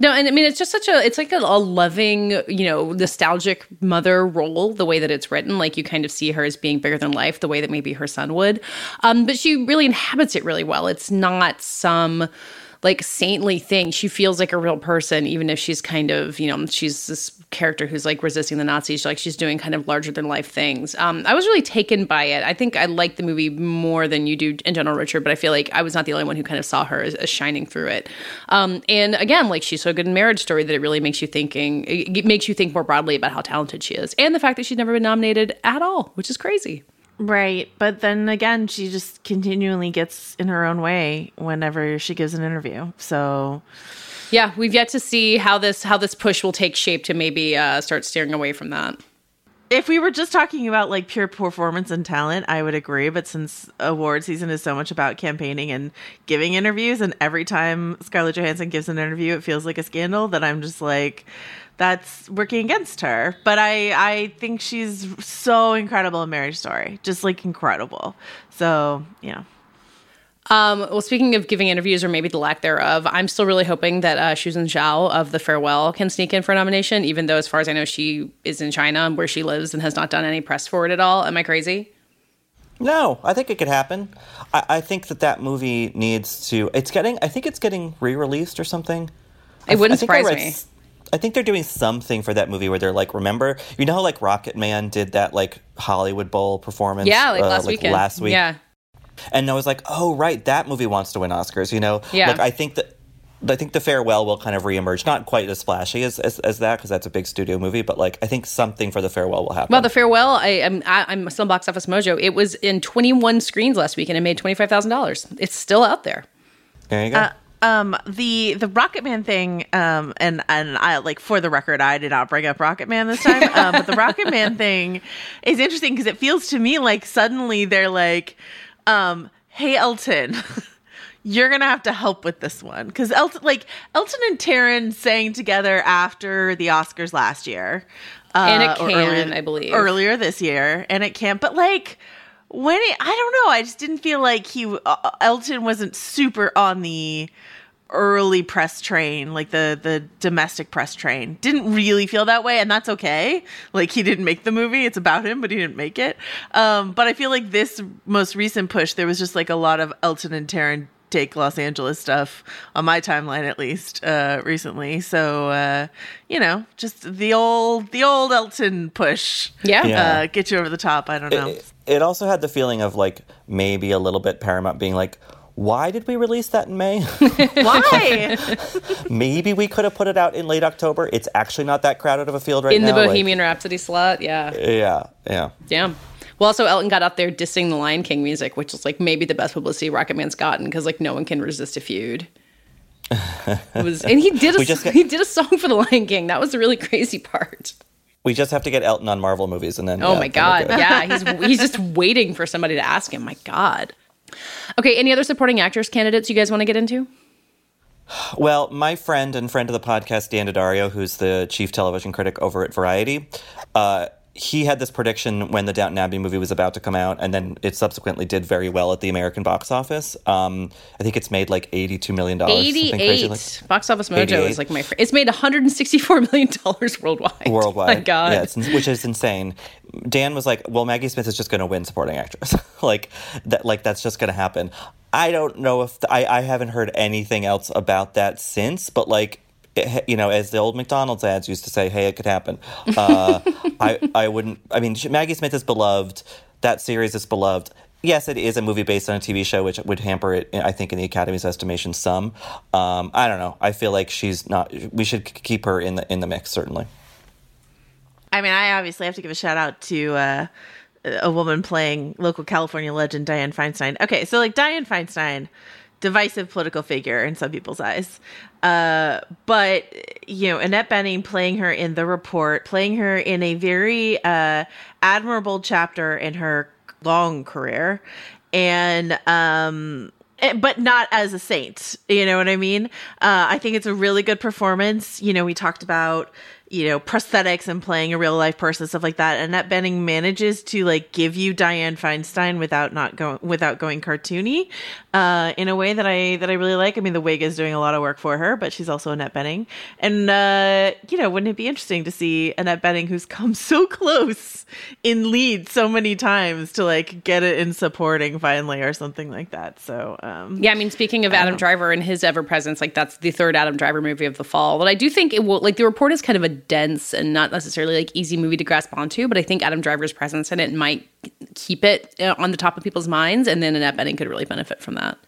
Speaker 2: No, and I mean it's just such a it's like a, a loving, you know, nostalgic mother role, the way that it's written. Like you kind of see her as being bigger than life, the way that maybe her son would. Um, but she really inhabits it really well. It's not some like saintly thing. She feels like a real person, even if she's kind of, you know, she's this character who's like resisting the Nazis. Like she's doing kind of larger than life things. Um, I was really taken by it. I think I like the movie more than you do in general, Richard, but I feel like I was not the only one who kind of saw her as, as shining through it. Um, and again, like she's so good in Marriage Story that it really makes you thinking, it, makes you think more broadly about how talented she is. And the fact that she's never been nominated at all, which is crazy.
Speaker 9: Right. But then again, she just continually gets in her own way whenever she gives an interview. So
Speaker 2: Yeah, we've yet to see how this how this push will take shape to maybe uh, start steering away from that.
Speaker 9: if we were just talking about like pure performance and talent, I would agree. But since award season is so much about campaigning and giving interviews, and every time Scarlett Johansson gives an interview, it feels like a scandal, that I'm just like, that's working against her. But I, I think she's so incredible in Marriage Story, just like incredible. So, yeah.
Speaker 2: Um, well, speaking of giving interviews or maybe the lack thereof, I'm still really hoping that uh, Shuzhen Zhao of The Farewell can sneak in for a nomination, even though, as far as I know, she is in China where she lives and has not done any press for it at all. Am I crazy?
Speaker 10: No, I think it could happen. I, I think that that movie needs to. It's getting. I think it's getting re-released or something.
Speaker 2: It wouldn't
Speaker 10: I think I
Speaker 2: surprise
Speaker 10: read
Speaker 2: me.
Speaker 10: I think they're doing something for that movie where they're like, remember, you know how like Rocket Man did that like Hollywood Bowl performance?
Speaker 2: Yeah, like
Speaker 10: uh,
Speaker 2: last weekend.
Speaker 10: Last week.
Speaker 2: Yeah.
Speaker 10: And I was like, oh right, that movie wants to win Oscars. You know,
Speaker 2: Yeah.
Speaker 10: Like I think that. I think the farewell will kind of reemerge, not quite as flashy as as, as that because that's a big studio movie, but like I think something for the farewell will happen.
Speaker 2: Well, The Farewell, I, am I'm still Box Office Mojo. It was in 21 screens last week and it made $25,000. It's still out there.
Speaker 10: there you go.
Speaker 9: Uh, um the the Rocket Man thing um and and I like for the record I did not bring up Rocket Man this time um, but the Rocket Man <laughs> thing is interesting because it feels to me like suddenly they're like Um, hey Elton, <laughs> you're gonna have to help with this one because Elton, like Elton and Taron sang together after the Oscars last year, uh,
Speaker 2: And at
Speaker 9: or
Speaker 2: Cannes, I believe.
Speaker 9: earlier this year, and it can't. But like when it, I don't know, I just didn't feel like he uh, Elton wasn't super on the early press train like the the domestic press train didn't really feel that way and that's okay. Like he didn't make the movie it's about him but he didn't make it. Um but i feel like this most recent push there was just like a lot of elton and taron take los angeles stuff on my timeline at least uh recently. So uh you know just the old the old elton push.
Speaker 2: Yeah.
Speaker 10: Yeah.
Speaker 9: uh get you over the top i don't know.
Speaker 10: It, it also had the feeling of like maybe a little bit Paramount being like, why did we release that in May? <laughs>
Speaker 9: why <laughs>
Speaker 10: maybe we could have put it out in late October. It's actually not that crowded of a field right
Speaker 2: in
Speaker 10: now.
Speaker 2: In the
Speaker 10: like-
Speaker 2: Bohemian Rhapsody slot. Yeah.
Speaker 10: yeah, yeah.
Speaker 2: Damn. Well, also Elton got out there dissing the Lion King music, which is like maybe the best publicity Rocket Man's gotten because like no one can resist a feud. It was, and he did <laughs> a
Speaker 10: get-
Speaker 2: he did a song for the Lion King. That was the really crazy part.
Speaker 10: We just have to get Elton on Marvel movies, and then
Speaker 2: Oh
Speaker 10: yeah,
Speaker 2: my god, yeah, he's he's just waiting for somebody to ask him. My god. Okay, any other supporting actors candidates you guys want to get into?
Speaker 10: Well, my friend and friend of the podcast, Dan D'Addario, who's the chief television critic over at Variety, uh, he had this prediction when the Downton Abbey movie was about to come out, and then it subsequently did very well at the American box office. Um, I think it's made like eighty-two million dollars.
Speaker 2: Eighty-eight. Box Office Mojo is like my. Fr- it's made one hundred and sixty-four million dollars worldwide.
Speaker 10: worldwide. <laughs>
Speaker 2: My God.
Speaker 10: yeah, which is insane. Dan was like, "Well, Maggie Smith is just going to win supporting actress. <laughs> like that. Like that's just going to happen." I don't know if I I haven't heard anything else about that since, but like. it- you know, as the old McDonald's ads used to say, "Hey, it could happen." Uh, <laughs> I, I wouldn't. I mean, Maggie Smith is beloved. That series is beloved. Yes, it is a movie based on a TV show, which would hamper it. I think, in the Academy's estimation, some. Um, I don't know. I feel like she's not. We should keep her in the in the mix, certainly.
Speaker 9: I mean, I obviously have to give a shout out to uh, a woman playing local California legend Dianne Feinstein. Okay, so like Dianne Feinstein, divisive political figure in some people's eyes, uh, but you know Annette Bening playing her in The Report, playing her in a very uh, admirable chapter in her long career, and um eh, but not as a saint you know what i mean? Uh i think it's a really good performance. You know we talked about you know prosthetics and playing a real life person stuff like that. Annette bening manages to like give you dianne feinstein without not going without going cartoony uh in a way that i that i really like. I mean the wig is doing a lot of work for her but she's also annette bening and uh you know wouldn't it be interesting to see annette bening who's come <laughs> so close in lead so many times to like get it in supporting finally or something like that? So um
Speaker 2: Yeah, I mean, speaking of Adam Driver and his ever presence, like that's the third Adam Driver movie of the fall. But I do think it will, like, the report is kind of a dense and not necessarily like easy movie to grasp onto. But I think Adam Driver's presence in it might keep it uh, on the top of people's minds, and then Annette Bening could really benefit from that.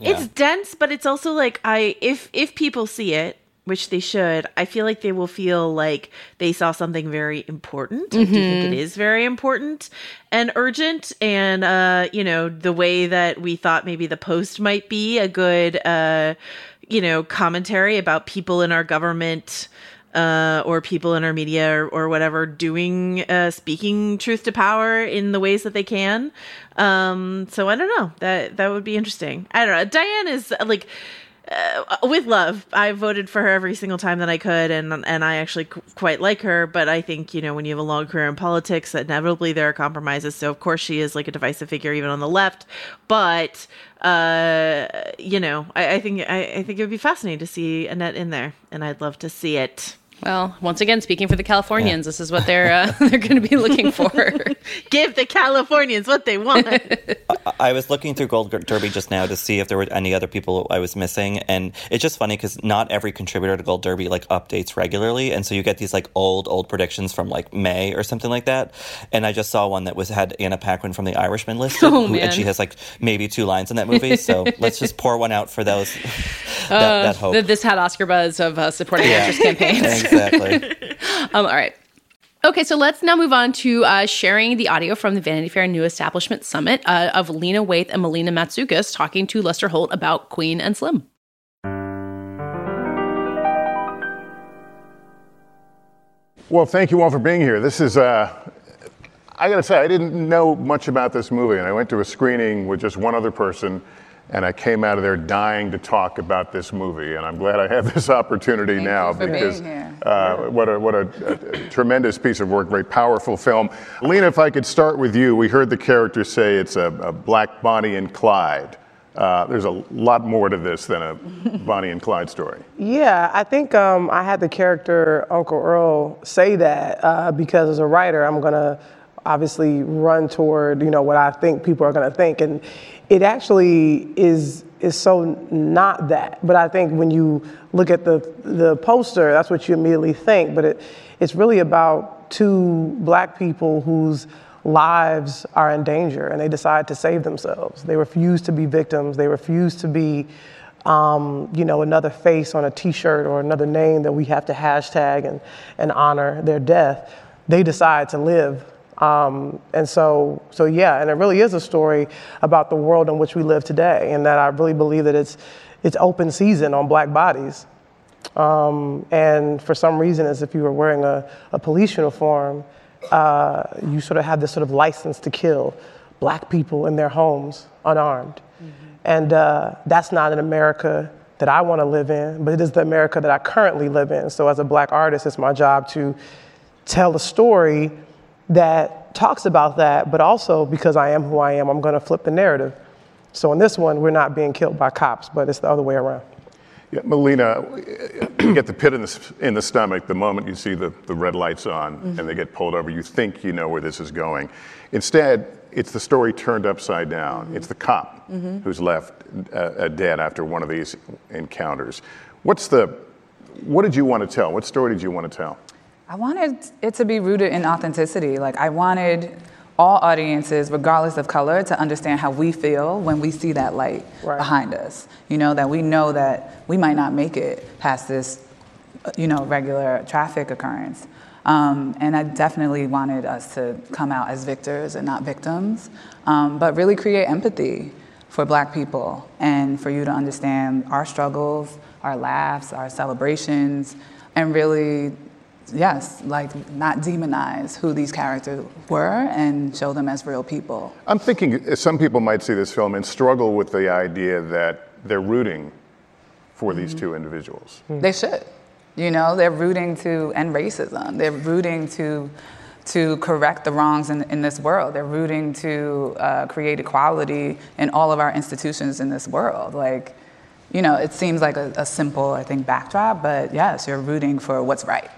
Speaker 9: It's dense, but it's also like I if if people see it, which they should, I feel like they will feel like they saw something very important. I do think it is very important and urgent and uh you know, the way that we thought maybe the post might be a good uh you know, commentary about people in our government uh, or people in our media or, or whatever doing uh, speaking truth to power in the ways that they can. Um, so I don't know that that would be interesting. I don't know. Dianne is uh, like. Uh, with love, I voted for her every single time that I could, and and I actually qu- quite like her. But I think you know when you have a long career in politics, inevitably there are compromises. So of course she is like a divisive figure even on the left. But uh, you know, I, I think I, I think it would be fascinating to see Annette in there, and I'd love to see it.
Speaker 2: Well, once again, speaking for the Californians, this is what they're uh, <laughs> they're going to be looking for. <laughs>
Speaker 9: Give the Californians what they want. <laughs>
Speaker 10: I was looking through Gold Derby just now to see if there were any other people I was missing, and it's just funny because not every contributor to Gold Derby like updates regularly, and so you get these like old old predictions from like May or something like that. And I just saw one that was had Anna Paquin from The Irishman listed,
Speaker 2: Oh,
Speaker 10: who- and she has like maybe two lines in that movie. So let's just pour one out for those that,
Speaker 2: Uh,
Speaker 10: that hope.
Speaker 2: that this had Oscar buzz of uh, supporting
Speaker 10: Yeah.
Speaker 2: actress campaigns.
Speaker 10: Exactly. <laughs>
Speaker 2: um, all right. Okay, so let's now move on to uh, sharing the audio from the Vanity Fair New Establishment Summit uh, of Lena Waithe and Melina Matsoukas talking to Lester Holt about Queen and Slim.
Speaker 14: Well, thank you all for being here. This is, uh, I got to say, I didn't know much about this movie, and I went to a screening with just one other person, and I came out of there dying to talk about this movie. And I'm glad I have <laughs> this opportunity
Speaker 15: Thank
Speaker 14: now
Speaker 15: you for being
Speaker 14: because
Speaker 15: here.
Speaker 14: uh, what a what a, a tremendous piece of work, very powerful film. Lena, if I could start with you, we heard the character say it's a, a Black Bonnie and Clyde. Uh, there's a lot more to this than a <laughs> Bonnie and Clyde story.
Speaker 15: Yeah, I think um, I had the character Uncle Earl say that uh, because as a writer, I'm gonna obviously run toward you know what I think people are gonna think, and it actually is is so not that. But I think when you look at the the poster, that's what you immediately think. But it it's really about two black people whose lives are in danger and they decide to save themselves. They refuse to be victims. They refuse to be, um, you know, another face on a T-shirt or another name that we have to hashtag and, and honor their death. They decide to live. Um, and so, so yeah, and it really is a story about the world in which we live today, and that I really believe that it's it's open season on black bodies. Um, and for some reason, as if you were wearing a, a police uniform, uh, you sort of have this sort of license to kill black people in their homes unarmed. And uh, that's not an America that I want to live in, but it is the America that I currently live in. So, as a black artist, it's my job to tell a story that talks about that, but also because I am who I am, I'm going to flip the narrative. So, in this one, we're not being killed by cops, but it's the other way around.
Speaker 14: Yeah, Melina, you get the pit in the, in the stomach the moment you see the, the red lights on
Speaker 15: Mhm.
Speaker 14: and they get pulled over. You think you know where this is going. Instead, it's the story turned upside down. It's the cop
Speaker 16: Mhm.
Speaker 14: who's left uh, uh, dead after one of these encounters. What's the, what did you want to tell? What story did you want to tell?
Speaker 16: I wanted it to be rooted in authenticity. Like I wanted all audiences, regardless of color, to understand how we feel when we see that light behind us. You know, that we know that we might not make it past this, you know, regular traffic occurrence. Um, and I definitely wanted us to come out as victors and not victims, um, but really create empathy for black people and for you to understand our struggles, our laughs, our celebrations, and really yes, like not demonize who these characters were and show them as real people.
Speaker 14: I'm thinking uh, some people might see this film and struggle with the idea that they're rooting for these two individuals.
Speaker 16: They should. You know, they're rooting to end racism. They're rooting to to correct the wrongs in, in this world. They're rooting to uh, create equality in all of our institutions in this world. Like, you know, it seems like a, a simple, I think, backdrop, but yes, you're rooting for what's right.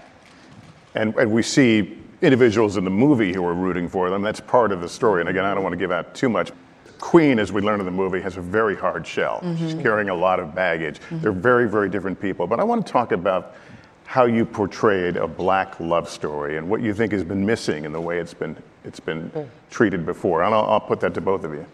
Speaker 14: And, and we see individuals in the movie who are rooting for them. That's part of the story. And again, I don't want to give out too much. Queen, as we learn in the movie, has a very hard shell. She's
Speaker 17: Mhm.
Speaker 14: carrying a lot of baggage. They're very, very different people. But I want to talk about how you portrayed a black love story and what you think has been missing in the way it's been it's been treated before. And I'll, I'll put that to both of you.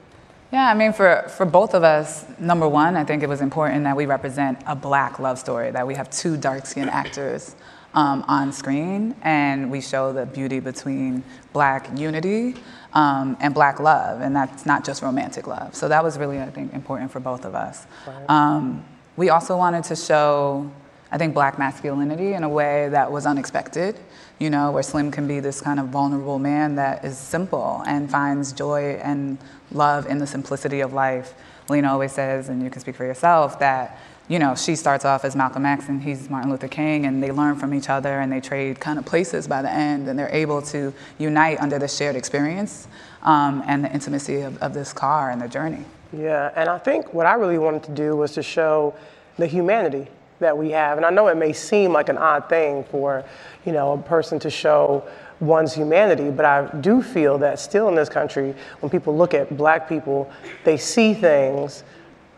Speaker 16: Yeah, I mean, for, for both of us, number one, I think it was important that we represent a black love story, that we have two dark skinned actors um, on screen, and we show the beauty between black unity um, and black love, and that's not just romantic love. So that was really, I think, important for both of us. Um, we also wanted to show, I think, black masculinity in a way that was unexpected, you know, where Slim can be this kind of vulnerable man that is simple and finds joy and love in the simplicity of life. Lena always says, and you can speak for yourself, that you know, she starts off as Malcolm X and he's Martin Luther King, and they learn from each other and they trade kind of places by the end, and they're able to unite under the shared experience um, and the intimacy of, of this car and the journey.
Speaker 15: Yeah, and I think what I really wanted to do was to show the humanity that we have. And I know it may seem like an odd thing for, you know, a person to show one's humanity, but I do feel that still in this country, when people look at black people, they see things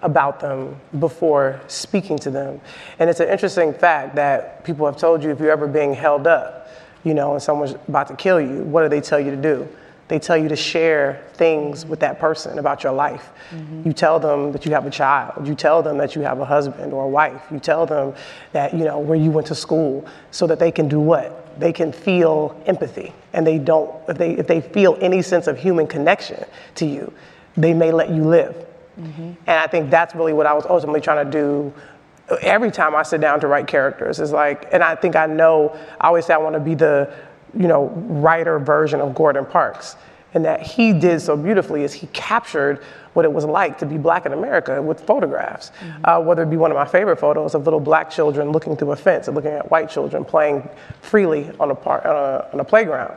Speaker 15: about them before speaking to them. And it's an interesting fact that people have told you if you're ever being held up, you know, and someone's about to kill you, what do they tell you to do? They tell you to share things with that person about your life. Mm-hmm. You tell them that you have a child. You tell them that you have a husband or a wife. You tell them that, you know, where you went to school so that they can do what? They can feel empathy. And they don't, if they, if they feel any sense of human connection to you, they may let you live. And I think that's really what I was ultimately trying to do every time I sit down to write characters. Is like, and I think I know, I always say I want to be the you know, writer version of Gordon Parks. And that he did so beautifully is he captured what it was like to be black in America with photographs. Uh, whether it be one of my favorite photos of little black children looking through a fence and looking at white children playing freely on a, par- on a, on a playground.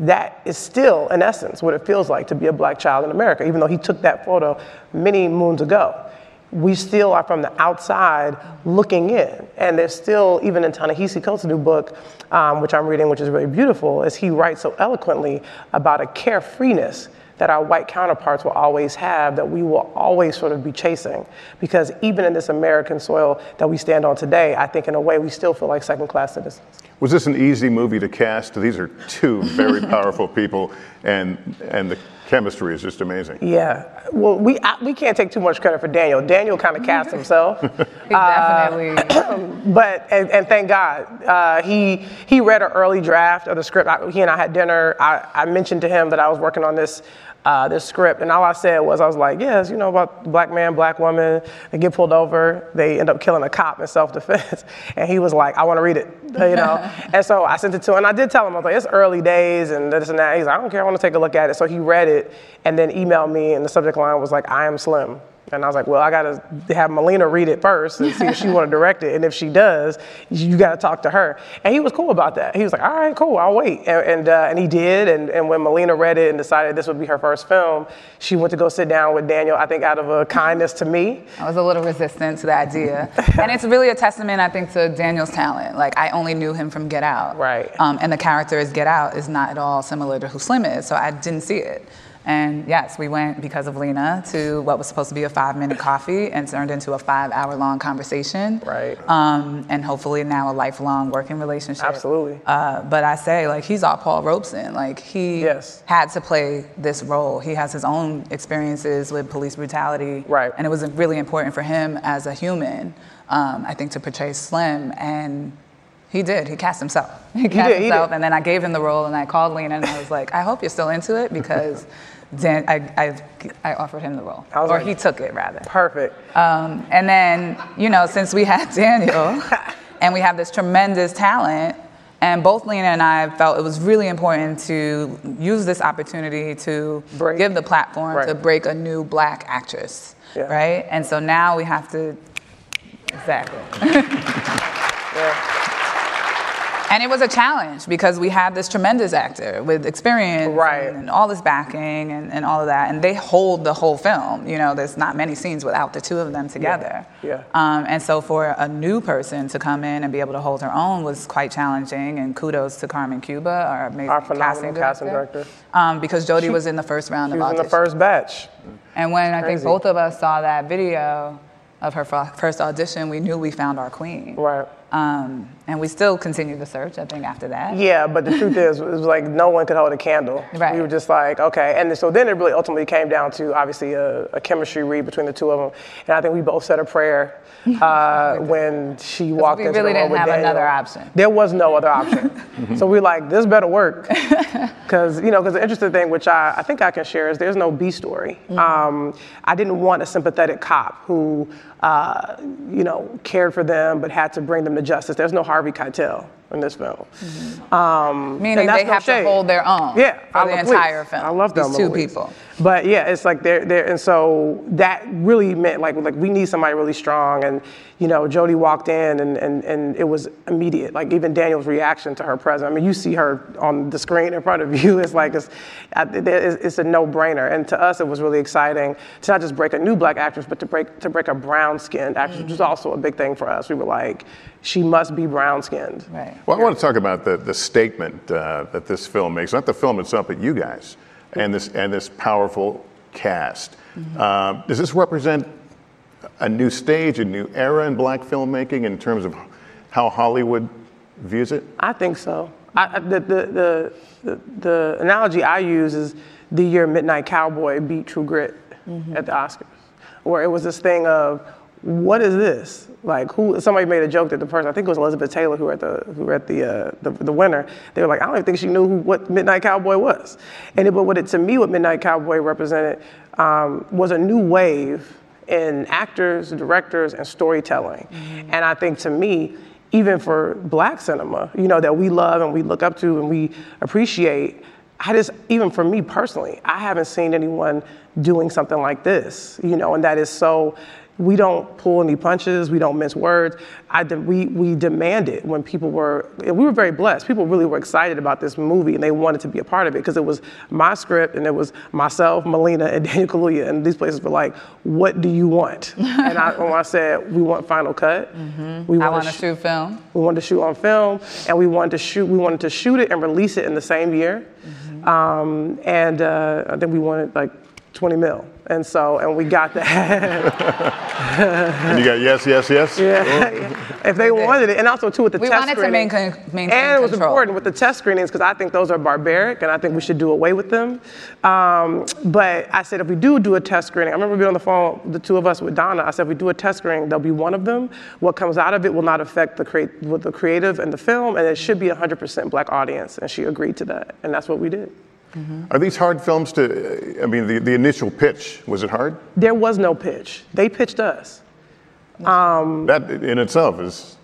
Speaker 15: That is still, in essence, what it feels like to be a black child in America, even though he took that photo many moons ago we still are from the outside looking in. And there's still, even in Ta-Nehisi Coates' new book, um, which I'm reading, which is really beautiful, is he writes so eloquently about a carefreeness that our white counterparts will always have, that we will always sort of be chasing. Because even in this American soil that we stand on today, I think in a way we still feel like second class citizens.
Speaker 14: Was this an easy movie to cast? These are two very <laughs> powerful people, and and the chemistry is just amazing.
Speaker 15: Yeah. Well, we I, we can't take too much credit for Daniel. Daniel kind of cast himself. <laughs>
Speaker 16: He <laughs> definitely.
Speaker 15: Uh, <clears throat> but and, and thank God uh, he he read an early draft of the script. I, he and I had dinner. I, I mentioned to him that I was working on this. Uh, this script, and all I said was, I was like, yes, you know about black man, black woman, they get pulled over, they end up killing a cop in self-defense, <laughs> and he was like, I want to read it, <laughs> you know, <laughs> and so I sent it to him, and I did tell him, I was like, it's early days, and this and that. He's like, I don't care, I want to take a look at it. So he read it, and then emailed me, and the subject line was like, I am Slim. And I was like, well, I got to have Melina read it first and see if she want to direct it. And if she does, you got to talk to her. And he was cool about that. He was like, all right, cool, I'll wait. And, and, uh, and he did. And, and when Melina read it and decided this would be her first film, she went to go sit down with Daniel, I think out of a kindness to me.
Speaker 16: I was a little resistant to the idea. <laughs> and it's really a testament, I think, to Daniel's talent. Like, I only knew him from Get Out.
Speaker 15: Right.
Speaker 16: Um, and the character is Get Out is not at all similar to who Slim is. So I didn't see it. And yes, we went because of Lena to what was supposed to be a five minute coffee and turned into a five hour long conversation.
Speaker 15: Right.
Speaker 16: Um, and hopefully now a lifelong working relationship.
Speaker 15: Absolutely.
Speaker 16: Uh, but I say, like, he's all Paul Robeson. Like, he
Speaker 15: yes.
Speaker 16: had to play this role. He has his own experiences with police brutality.
Speaker 15: Right.
Speaker 16: And it was really important for him as a human, um, I think, to portray Slim. And he did. He cast himself. <laughs> He cast
Speaker 15: did, he
Speaker 16: himself,
Speaker 15: did.
Speaker 16: and then I gave him the role, and I called Lena, and I was like, "I hope you're still into it because Dan, I, I, I offered him the role, or
Speaker 15: like,
Speaker 16: he took it rather."
Speaker 15: Perfect.
Speaker 16: Um, and then, you know, since we had <laughs> Daniel, <laughs> and we have this tremendous talent, and both Lena and I felt it was really important to use this opportunity to give the platform
Speaker 15: Right.
Speaker 16: to break a new black actress,
Speaker 15: Yeah.
Speaker 16: right? And so now we have to, exactly. <laughs> And it was a challenge because we had this tremendous actor with experience
Speaker 15: Right.
Speaker 16: and, and all this backing and, and all of that. And they hold the whole film. You know, there's not many scenes without the two of them together.
Speaker 15: Yeah.
Speaker 16: Um, and so for a new person to come in and be able to hold her own was quite challenging. And kudos to Carmen Cuba, our amazing
Speaker 15: Our phenomenal
Speaker 16: casting
Speaker 15: casting
Speaker 16: director.
Speaker 15: director.
Speaker 16: Um, because Jodie was in the first round
Speaker 15: She
Speaker 16: of
Speaker 15: was in the first batch.
Speaker 16: And when I think both of us saw that video of her fir- first audition, we knew we found our queen.
Speaker 15: Right.
Speaker 16: Um, and we still continued the search, I think, after that.
Speaker 15: Yeah, but the truth is, it was like no one could hold a candle.
Speaker 16: Right.
Speaker 15: We were just like, okay. And so then it really ultimately came down to obviously a, a chemistry read between the two of them. And I think we both said a prayer <laughs> uh, when she walked
Speaker 16: we
Speaker 15: into
Speaker 16: really
Speaker 15: the room
Speaker 16: didn't
Speaker 15: with
Speaker 16: have
Speaker 15: Daniel.
Speaker 16: another option.
Speaker 15: There was no other option. <laughs> so we're like, this better work. <laughs> Because, you know, because the interesting thing, which I, I think I can share, is there's no B story. Um, I didn't want a sympathetic cop who, uh, you know, cared for them but had to bring them to justice. There's no Harvey Keitel in this film. Um,
Speaker 16: Meaning they
Speaker 15: no
Speaker 16: have
Speaker 15: shade.
Speaker 16: to hold their own
Speaker 15: Yeah,
Speaker 16: for
Speaker 15: I
Speaker 16: the entire
Speaker 15: please.
Speaker 16: film.
Speaker 15: I love
Speaker 16: These two
Speaker 15: Louise.
Speaker 16: people.
Speaker 15: But yeah, it's like they're there, and so that really meant like like we need somebody really strong, and you know, Jodie walked in, and and and it was immediate. Like even Daniel's reaction to her presence. I mean, you see her on the screen in front of you. <laughs> It's like it's it's it's a no-brainer, and to us, it was really exciting to not just break a new black actress, but to break to break a brown-skinned actress, which was also a big thing for us. We were like, she must be brown-skinned.
Speaker 16: Right.
Speaker 14: Well, I want to talk about the, the statement uh, that this film makes, not the film itself, but you guys, and this, and this powerful cast. Um, does this represent a new stage, a new era in black filmmaking in terms of how Hollywood views it?
Speaker 15: I think so. I, I- the, the, the, the, the analogy I use is the year Midnight Cowboy beat True Grit at the Oscars, where it was this thing of, what is this? Like, who? Somebody made a joke that the person, I think it was Elizabeth Taylor, who at the who at the uh, the, the winner. They were like, I don't even think she knew who, what Midnight Cowboy was. And it, but what it to me, what Midnight Cowboy represented um, was a new wave in actors, directors, and storytelling. And I think to me, even for black cinema, you know, that we love and we look up to and we appreciate. I just, even for me personally, I haven't seen anyone doing something like this, you know, and that is so we don't pull any punches. We don't mince words. I de- we, we demanded it. when people were, we were very blessed. People really were excited about this movie and they wanted to be a part of it because it was my script and it was myself, Melina, and <laughs> Daniel Kaluuya. And these places were like, what do you want? and I, when I said, we want Final Cut.
Speaker 16: We I want to
Speaker 15: sh-
Speaker 16: shoot film.
Speaker 15: We wanted to shoot on film and we wanted to shoot, we wanted to shoot it and release it in the same year. Um, and uh, I think we wanted like 20 mil. And so, and we got that. <laughs>
Speaker 14: And you got yes, yes, yes?
Speaker 15: Yeah. if they wanted it, and also too with the
Speaker 16: We
Speaker 15: test
Speaker 16: wanted to
Speaker 15: screening.
Speaker 16: maintain- maintain
Speaker 15: and it was
Speaker 16: control.
Speaker 15: important with the test screenings because I think those are barbaric, and I think we should do away with them. Um, but I said if we do do a test screening, I remember being on the phone, the two of us with Donna. I said if we do a test screening, there'll be one of them. What comes out of it will not affect the create with the creative and the film, and it should be a 100% black audience. And she agreed to that, and that's what we did.
Speaker 14: Are these hard films to, I mean, the, the initial pitch, was it hard?
Speaker 15: There was no pitch. They pitched us. Um,
Speaker 14: That in itself is.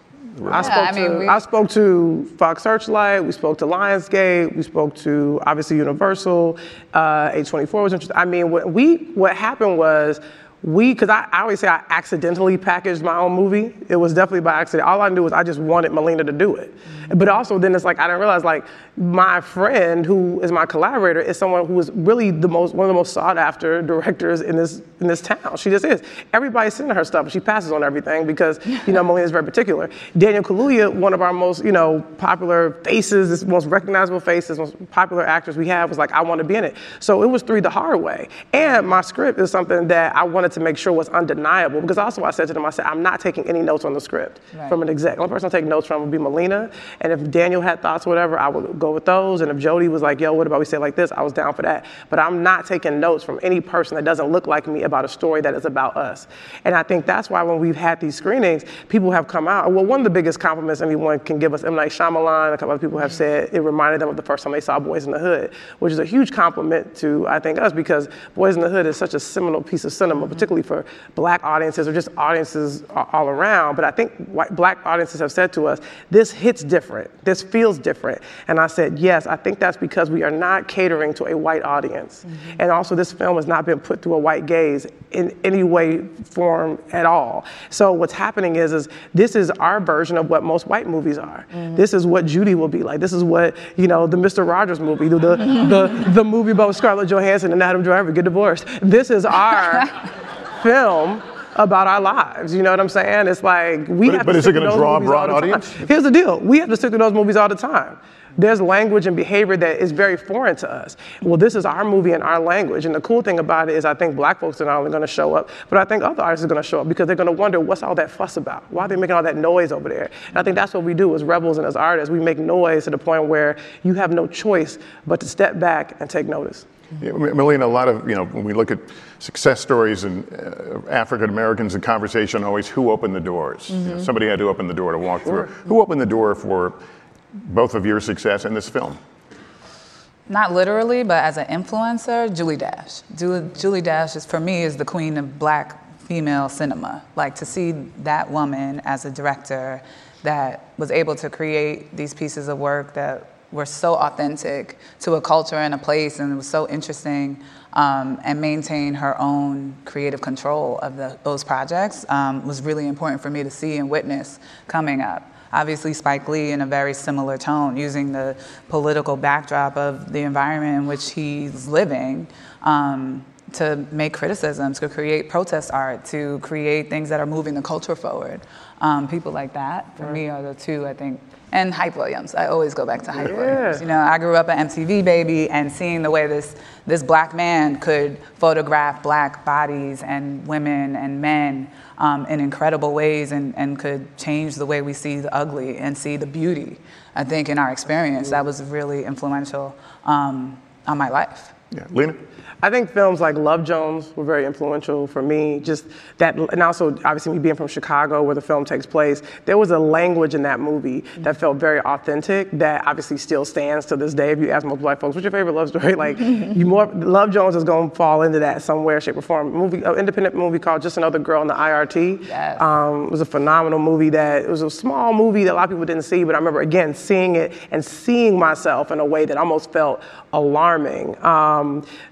Speaker 15: I spoke to I spoke to Fox Searchlight. We spoke to Lionsgate. We spoke to obviously Universal. Uh, A24 was interested. I mean, what we what happened was we because I, I always say I accidentally packaged my own movie. It was definitely by accident. All I knew was I just wanted Melina to do it. Mm-hmm. But also then it's like I didn't realize like my friend who is my collaborator is someone who is really the most one of the most sought after directors in this in this town. She just is. Everybody's sending her stuff. And she passes on everything because you know <laughs> Melina's very particular. Daniel Kaluuya, one of our most you know popular faces, this most recognizable faces, most popular actors we have, was like I want to be in it. So it was three the hard way. And my script is something that I wanted to make sure was undeniable because also I said to them I said I'm not taking any notes on the script
Speaker 16: Right.
Speaker 15: from an exec. The only person I take notes from would be Melina. And if Daniel had thoughts or whatever, I would go with those. And if Jodie was like, yo, what about we say like this? I was down for that. But I'm not taking notes from any person that doesn't look like me about a story that is about us. And I think that's why when we've had these screenings, people have come out. Well, one of the biggest compliments anyone can give us, M. Night Shyamalan, a couple of people have mm-hmm. said it reminded them of the first time they saw Boyz n the Hood, which is a huge compliment to, I think, us because Boyz n the Hood is such a seminal piece of cinema, mm-hmm. Particularly for black audiences or just audiences all around. But I think white, black audiences have said to us, this hits different. This feels different. And I said, yes, I think that's because we are not catering to a white audience. Mm-hmm. And also, this film has not been put through a white gaze in any way, form at all. So what's happening is, is this is our version of what most white movies are. Mm-hmm. This is what Judy will be like. This is what, you know, the Mr. Rogers movie, the, the, the, the movie about Scarlett Johansson and Adam Driver get divorced. This is our <laughs> film about our lives. You know what I'm saying? It's like we
Speaker 14: But-
Speaker 15: have
Speaker 14: but
Speaker 15: to
Speaker 14: is it gonna draw a broad
Speaker 15: time.
Speaker 14: audience?
Speaker 15: Here's the deal: we have to stick to those movies all the time. There's language and behavior that is very foreign to us. Well, this is our movie and our language. And the cool thing about it is, I think black folks are not only going to show up, but I think other artists are going to show up because they're going to wonder what's all that fuss about? Why are they making all that noise over there? And I think that's what we do as rebels and as artists. We make noise to the point where you have no choice but to step back and take notice.
Speaker 14: Yeah, Melina, a lot of, you know, when we look at success stories and uh, African Americans in conversation, always who opened the doors? You know,
Speaker 16: Mhm.
Speaker 14: somebody had to open the door to walk
Speaker 16: Sure.
Speaker 14: through. Who opened the door for both of your success in this film?
Speaker 16: Not literally, but as an influencer, Julie Dash. Julie, Julie Dash is for me is the queen of black female cinema. Like to see that woman as a director that was able to create these pieces of work that were so authentic to a culture and a place, and it was so interesting, um, and maintain her own creative control of the, those projects um, was really important for me to see and witness coming up obviously Spike Lee in a very similar tone, using the political backdrop of the environment in which he's living um, to make criticisms, to create protest art, to create things that are moving the culture forward. Um, people like that, for me, are the two, I think. And Hype Williams. I always go back to Hype
Speaker 15: Yeah.
Speaker 16: Williams. You know, I grew up an MTV baby and seeing the way this, this black man could photograph black bodies and women and men um, in incredible ways and, and could change the way we see the ugly and see the beauty, I think, in our experience. That was really influential um, on my life.
Speaker 14: Yeah, Lena.
Speaker 15: I think films like Love Jones were very influential for me. Just that, and also obviously me being from Chicago, where the film takes place, there was a language in that movie that felt very authentic. That obviously still stands to this day. If you ask most black folks, "What's your favorite love story?" <laughs> Like, you more Love Jones is going to fall into that somewhere, shape, or form. Movie, an independent movie called Just Another Girl in the IRT.
Speaker 16: Yes.
Speaker 15: Um, it was a phenomenal movie. That it was a small movie that a lot of people didn't see, but I remember again seeing it and seeing myself in a way that almost felt alarming. Um,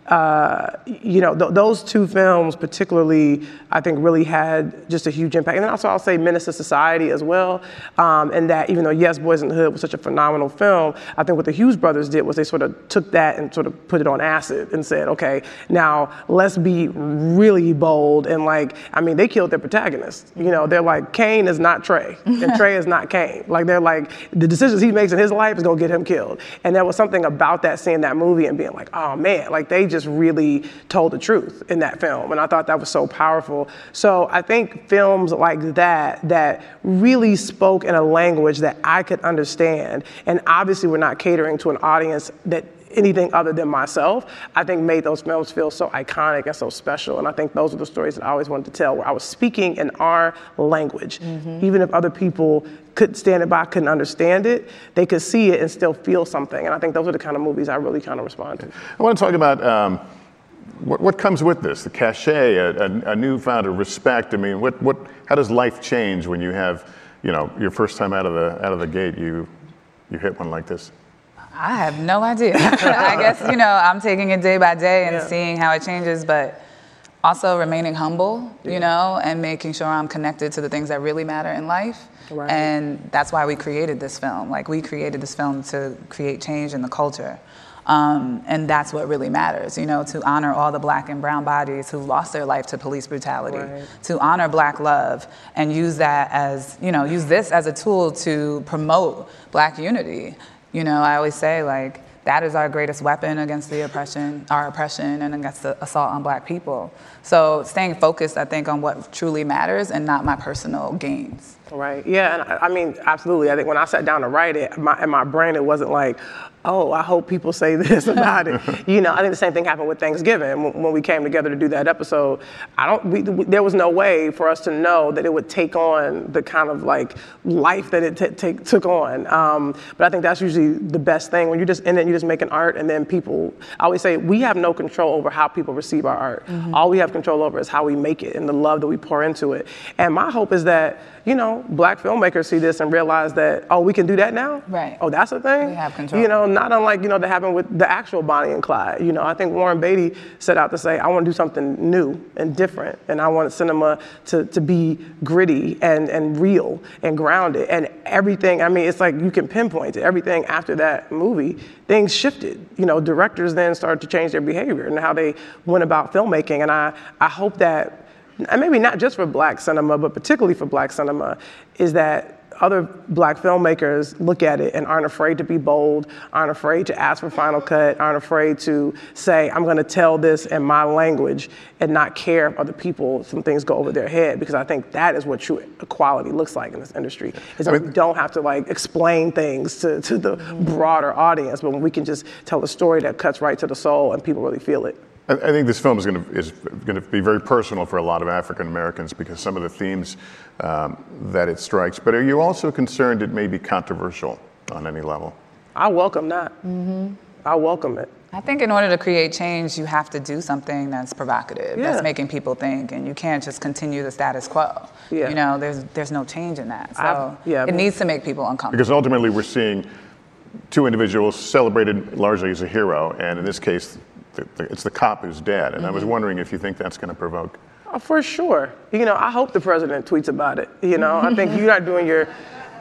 Speaker 15: uh, you know, th- those two films, particularly, I think really had just a huge impact. And then also, I'll say Menace to Society as well. Um, and that even though Yes, Boyz n the Hood was such a phenomenal film, I think what the Hughes brothers did was they sort of took that and sort of put it on acid and said, okay, now let's be really bold. And like, I mean, they killed their protagonist. You know, they're like, Caine is not Trey, and <laughs> Trey is not Caine. Like, they're like, the decisions he makes in his life is gonna get him killed. And there was something about that, seeing that movie and being like, oh man, like they just really told the truth in that film. And I thought that was so powerful. So I think films like that, that really spoke in a language that I could understand, and obviously we're not catering to an audience that anything other than myself, I think made those films feel so iconic and so special. And I think those are the stories that I always wanted to tell, where I was speaking in our language. Even if other people couldn't stand it by, couldn't understand it, they could see it and still feel something. And I think those are the kind of movies I really kind of respond to.
Speaker 14: I want to talk about um, what, what comes with this, the cachet, a, a, a newfound respect. I mean, what, what, how does life change when you have, you know, your first time out of the out of the gate, you you hit one like this?
Speaker 16: I have no idea. <laughs> I guess, you know, I'm taking it day by day and seeing how it changes, but also remaining humble, you know, and making sure I'm connected to the things that really matter in life.
Speaker 15: Right.
Speaker 16: And that's why we created this film. Like, we created this film to create change in the culture. Um, and that's what really matters, you know, to honor all the black and brown bodies who lost their life to police brutality,
Speaker 15: Right.
Speaker 16: to honor black love, and use that as, you know, use this as a tool to promote black unity. You know, I always say, like, that is our greatest weapon against the oppression, our oppression, and against the assault on black people. So staying focused, I think, on what truly matters and not my personal gains.
Speaker 15: Right. Yeah. And I, I mean, absolutely. I think when I sat down to write it, my, in my brain, it wasn't like, oh, I hope people say <laughs> this about it. <laughs> you know, I think the same thing happened with Thanksgiving when, when we came together to do that episode. I don't. We, we- there was no way for us to know that it would take on the kind of like life that it t- take, took on. Um, but I think that's usually the best thing when you're just in it, you just make an art, and then people. I always say we have no control over how people receive our art. All we have control over is how we make it and the love that we pour into it. And my hope is that you know, black filmmakers see this and realize that, oh, we can do that now?
Speaker 16: Right.
Speaker 15: Oh, that's a thing?
Speaker 16: We have control.
Speaker 15: You know, not unlike, you know, that happened with the actual Bonnie and Clyde. You know, I think Warren Beatty set out to say, I want to do something new and different. And I want cinema to, to be gritty and, and real and grounded. And everything, I mean, it's like you can pinpoint it. Everything after that movie, things shifted. You know, directors then started to change their behavior and how they went about filmmaking. And I, I hope that and maybe not just for black cinema, but particularly for black cinema, is that other black filmmakers look at it and aren't afraid to be bold, aren't afraid to ask for final cut, aren't afraid to say, I'm gonna tell this in my language and not care if other people, some things go over their head, because I think that is what true equality looks like in this industry, is that we don't have to like explain things to, to the broader audience, but when we can just tell a story that cuts right to the soul and people really feel it.
Speaker 14: I, I think this film is going to is going to be very personal for a lot of African Americans because some of the themes um, that it strikes. But are you also concerned it may be controversial on any level?
Speaker 15: I welcome that.
Speaker 16: Mm-hmm.
Speaker 15: I welcome it.
Speaker 16: I think in order to create change, you have to do something that's provocative,
Speaker 15: Yeah.
Speaker 16: that's making people think, and you can't just continue the status quo.
Speaker 15: Yeah.
Speaker 16: You know, there's there's no change in that. So
Speaker 15: I've- yeah,
Speaker 16: it
Speaker 15: but-
Speaker 16: needs to make people uncomfortable.
Speaker 14: Because ultimately, we're seeing two individuals celebrated largely as a hero, and in this case, the, the, it's the cop who's dead. And I was
Speaker 15: Mhm.
Speaker 14: wondering if you think that's going to provoke.
Speaker 15: Oh, for sure. You know, I hope the president tweets about it. You know, I think you're not doing your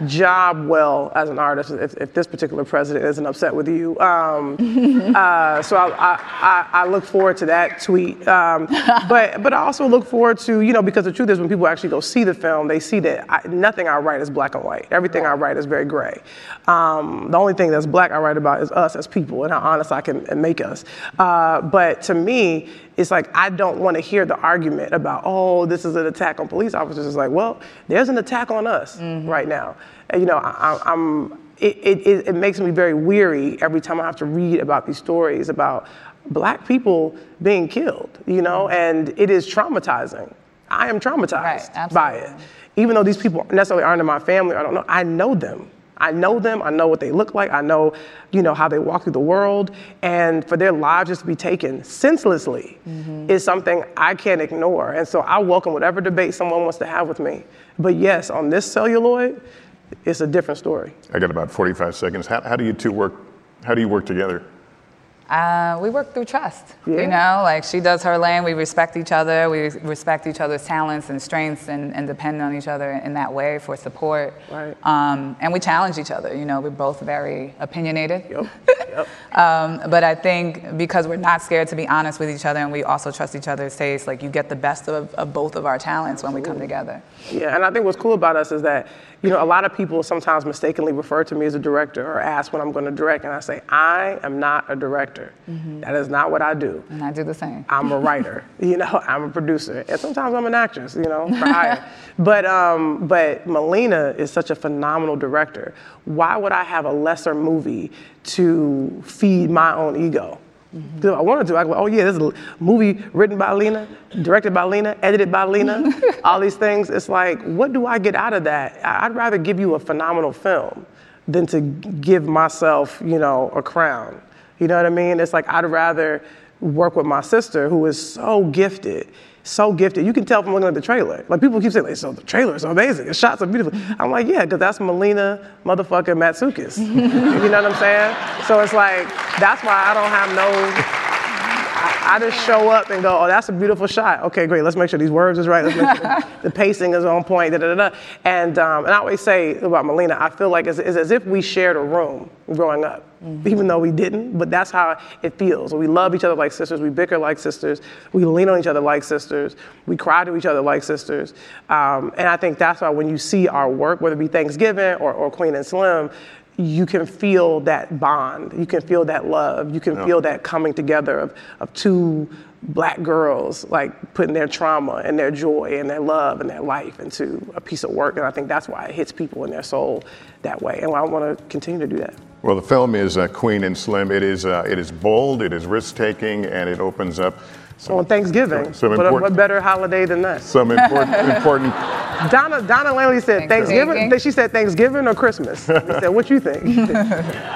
Speaker 15: job well as an artist if, if this particular president isn't upset with you. Um, <laughs> uh, so I, I, I, look forward to that tweet. Um, but but I also look forward to you know because the truth is when people actually go see the film, they see that I, nothing I write is black and white. Everything I write is very gray. Um, the only thing that's black I write about is us as people and how honest I can make us. Uh, but to me, it's like I don't want to hear the argument about oh this is an attack on police officers. It's like well there's an attack on us mm-hmm. right now. And, you know I, I'm it, it, it, it makes me very weary every time I have to read about these stories about black people being killed, you know, mm-hmm. and it is traumatizing. I am traumatized by it. Even though these people necessarily aren't in my family, I don't know, I know them. I know them, I know what they look like, I know, you know, how they walk through the world, and for their lives just to be taken senselessly mm-hmm. is something I can't ignore. And so I welcome whatever debate someone wants to have with me. But yes, on this celluloid, it's a different story.
Speaker 14: I got about 45 seconds. How, how do you two work? How do you work together?
Speaker 16: Uh, we work through trust. You know, like she does her lane, we respect each other, we respect each other's talents and strengths and, and depend on each other in that way for support.
Speaker 15: Right.
Speaker 16: Um, and we challenge each other. You know, we're both very opinionated. Yep. <laughs> um, but I think because we're not scared to be honest with each other and we also trust each other's tastes, like you get the best of, of both of our talents when we come together.
Speaker 15: Yeah, and I think what's cool about us is that, you know, a lot of people sometimes mistakenly refer to me as a director or ask when I'm going to direct, and I say, I am not a director. That is not what I do.
Speaker 16: And I do the same.
Speaker 15: I'm a writer, <laughs> you know, I'm a producer, and sometimes I'm an actress, you know, for hire. <laughs> but um, but Melina is such a phenomenal director. Why would I have a lesser movie to feed my own ego? If I wanted to, I go, oh yeah, this is a movie written by Lena, directed by Lena, edited by Lena, <laughs> all these things. It's like, what do I get out of that? I'd rather give you a phenomenal film than to give myself, you know, a crown. You know what I mean? It's like I'd rather work with my sister who is so gifted, so gifted. You can tell from looking at the trailer. Like people keep saying, like, so the trailer is amazing, the shots are beautiful. I'm like, yeah, because that's Melina motherfucking Matsoukas. <laughs> you know what I'm saying? So it's like, that's why I don't have no I, I just show up and go, oh, that's a beautiful shot. Okay, great. Let's make sure these words is right. Let's make sure the pacing is on point. Da, da, da, da. And, um, and I always say about Melina, I feel like it's, it's as if we shared a room growing up, even though we didn't. But that's how it feels. We love each other like sisters. We bicker like sisters. We lean on each other like sisters. We cry to each other like sisters. Um, and I think that's why when you see our work, whether it be Thanksgiving or, or Queen and Slim, you can feel that bond. You can feel that love. You can
Speaker 14: Yeah.
Speaker 15: feel that coming together of, of two black girls like putting their trauma and their joy and their love and their life into a piece of work. And I think that's why it hits people in their soul that way. And I want to continue to do that.
Speaker 14: Well, the film is uh, Queen and Slim. It is uh, it is bold, it is risk taking, and it opens up some,
Speaker 15: On Thanksgiving,
Speaker 14: some
Speaker 15: uh, what,
Speaker 14: what
Speaker 15: better holiday than that?
Speaker 14: some <laughs> important important.
Speaker 15: Donna Donna Langley said Thanksgiving. She said Thanksgiving or Christmas. I said, "What you think?" <laughs>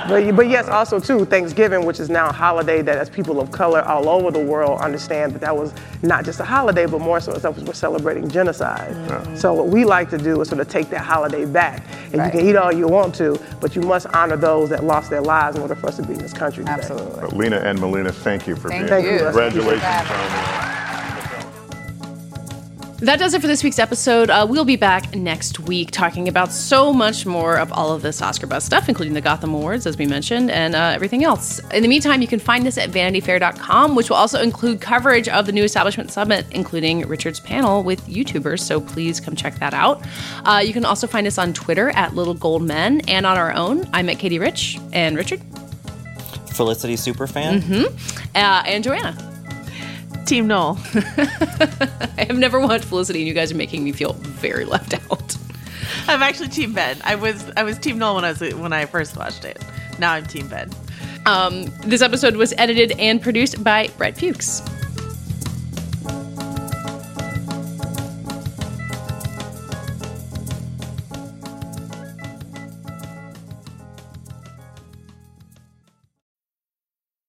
Speaker 15: but, but yes, also too Thanksgiving, which is now a holiday that as people of color all over the world understand that that was not just a holiday, but more so as we're celebrating genocide. Mm. So what we like to do is sort of take that holiday back, and you can eat all you want to, but you must honor those that lost their lives in order for us to be in this country today.
Speaker 16: Absolutely.
Speaker 14: But Lena and Melina, thank you for
Speaker 16: Thank
Speaker 14: being
Speaker 15: you.
Speaker 14: here.
Speaker 15: Thank you.
Speaker 14: Congratulations.
Speaker 2: That does it for this week's episode. Uh, we'll be back next week talking about so much more of all of this Oscar buzz stuff, including the Gotham Awards, as we mentioned, and uh, everything else. In the meantime, you can find us at vanityfair.com, which will also include coverage of the New Establishment Summit, including Richard's panel with YouTubers. So please come check that out. Uh, you can also find us on Twitter at Little Gold Men and on our own. I'm at Katie Rich and Richard
Speaker 10: Felicity Superfan.
Speaker 2: hmm uh, and Joanna.
Speaker 9: Team Noel. <laughs>
Speaker 2: I have never watched Felicity, and you guys are making me feel very left out.
Speaker 9: I'm actually Team Ben. I was I was Team Noel when I was when I first watched it. Now I'm Team Ben.
Speaker 2: Um, this episode was edited and produced by Brett Fuchs.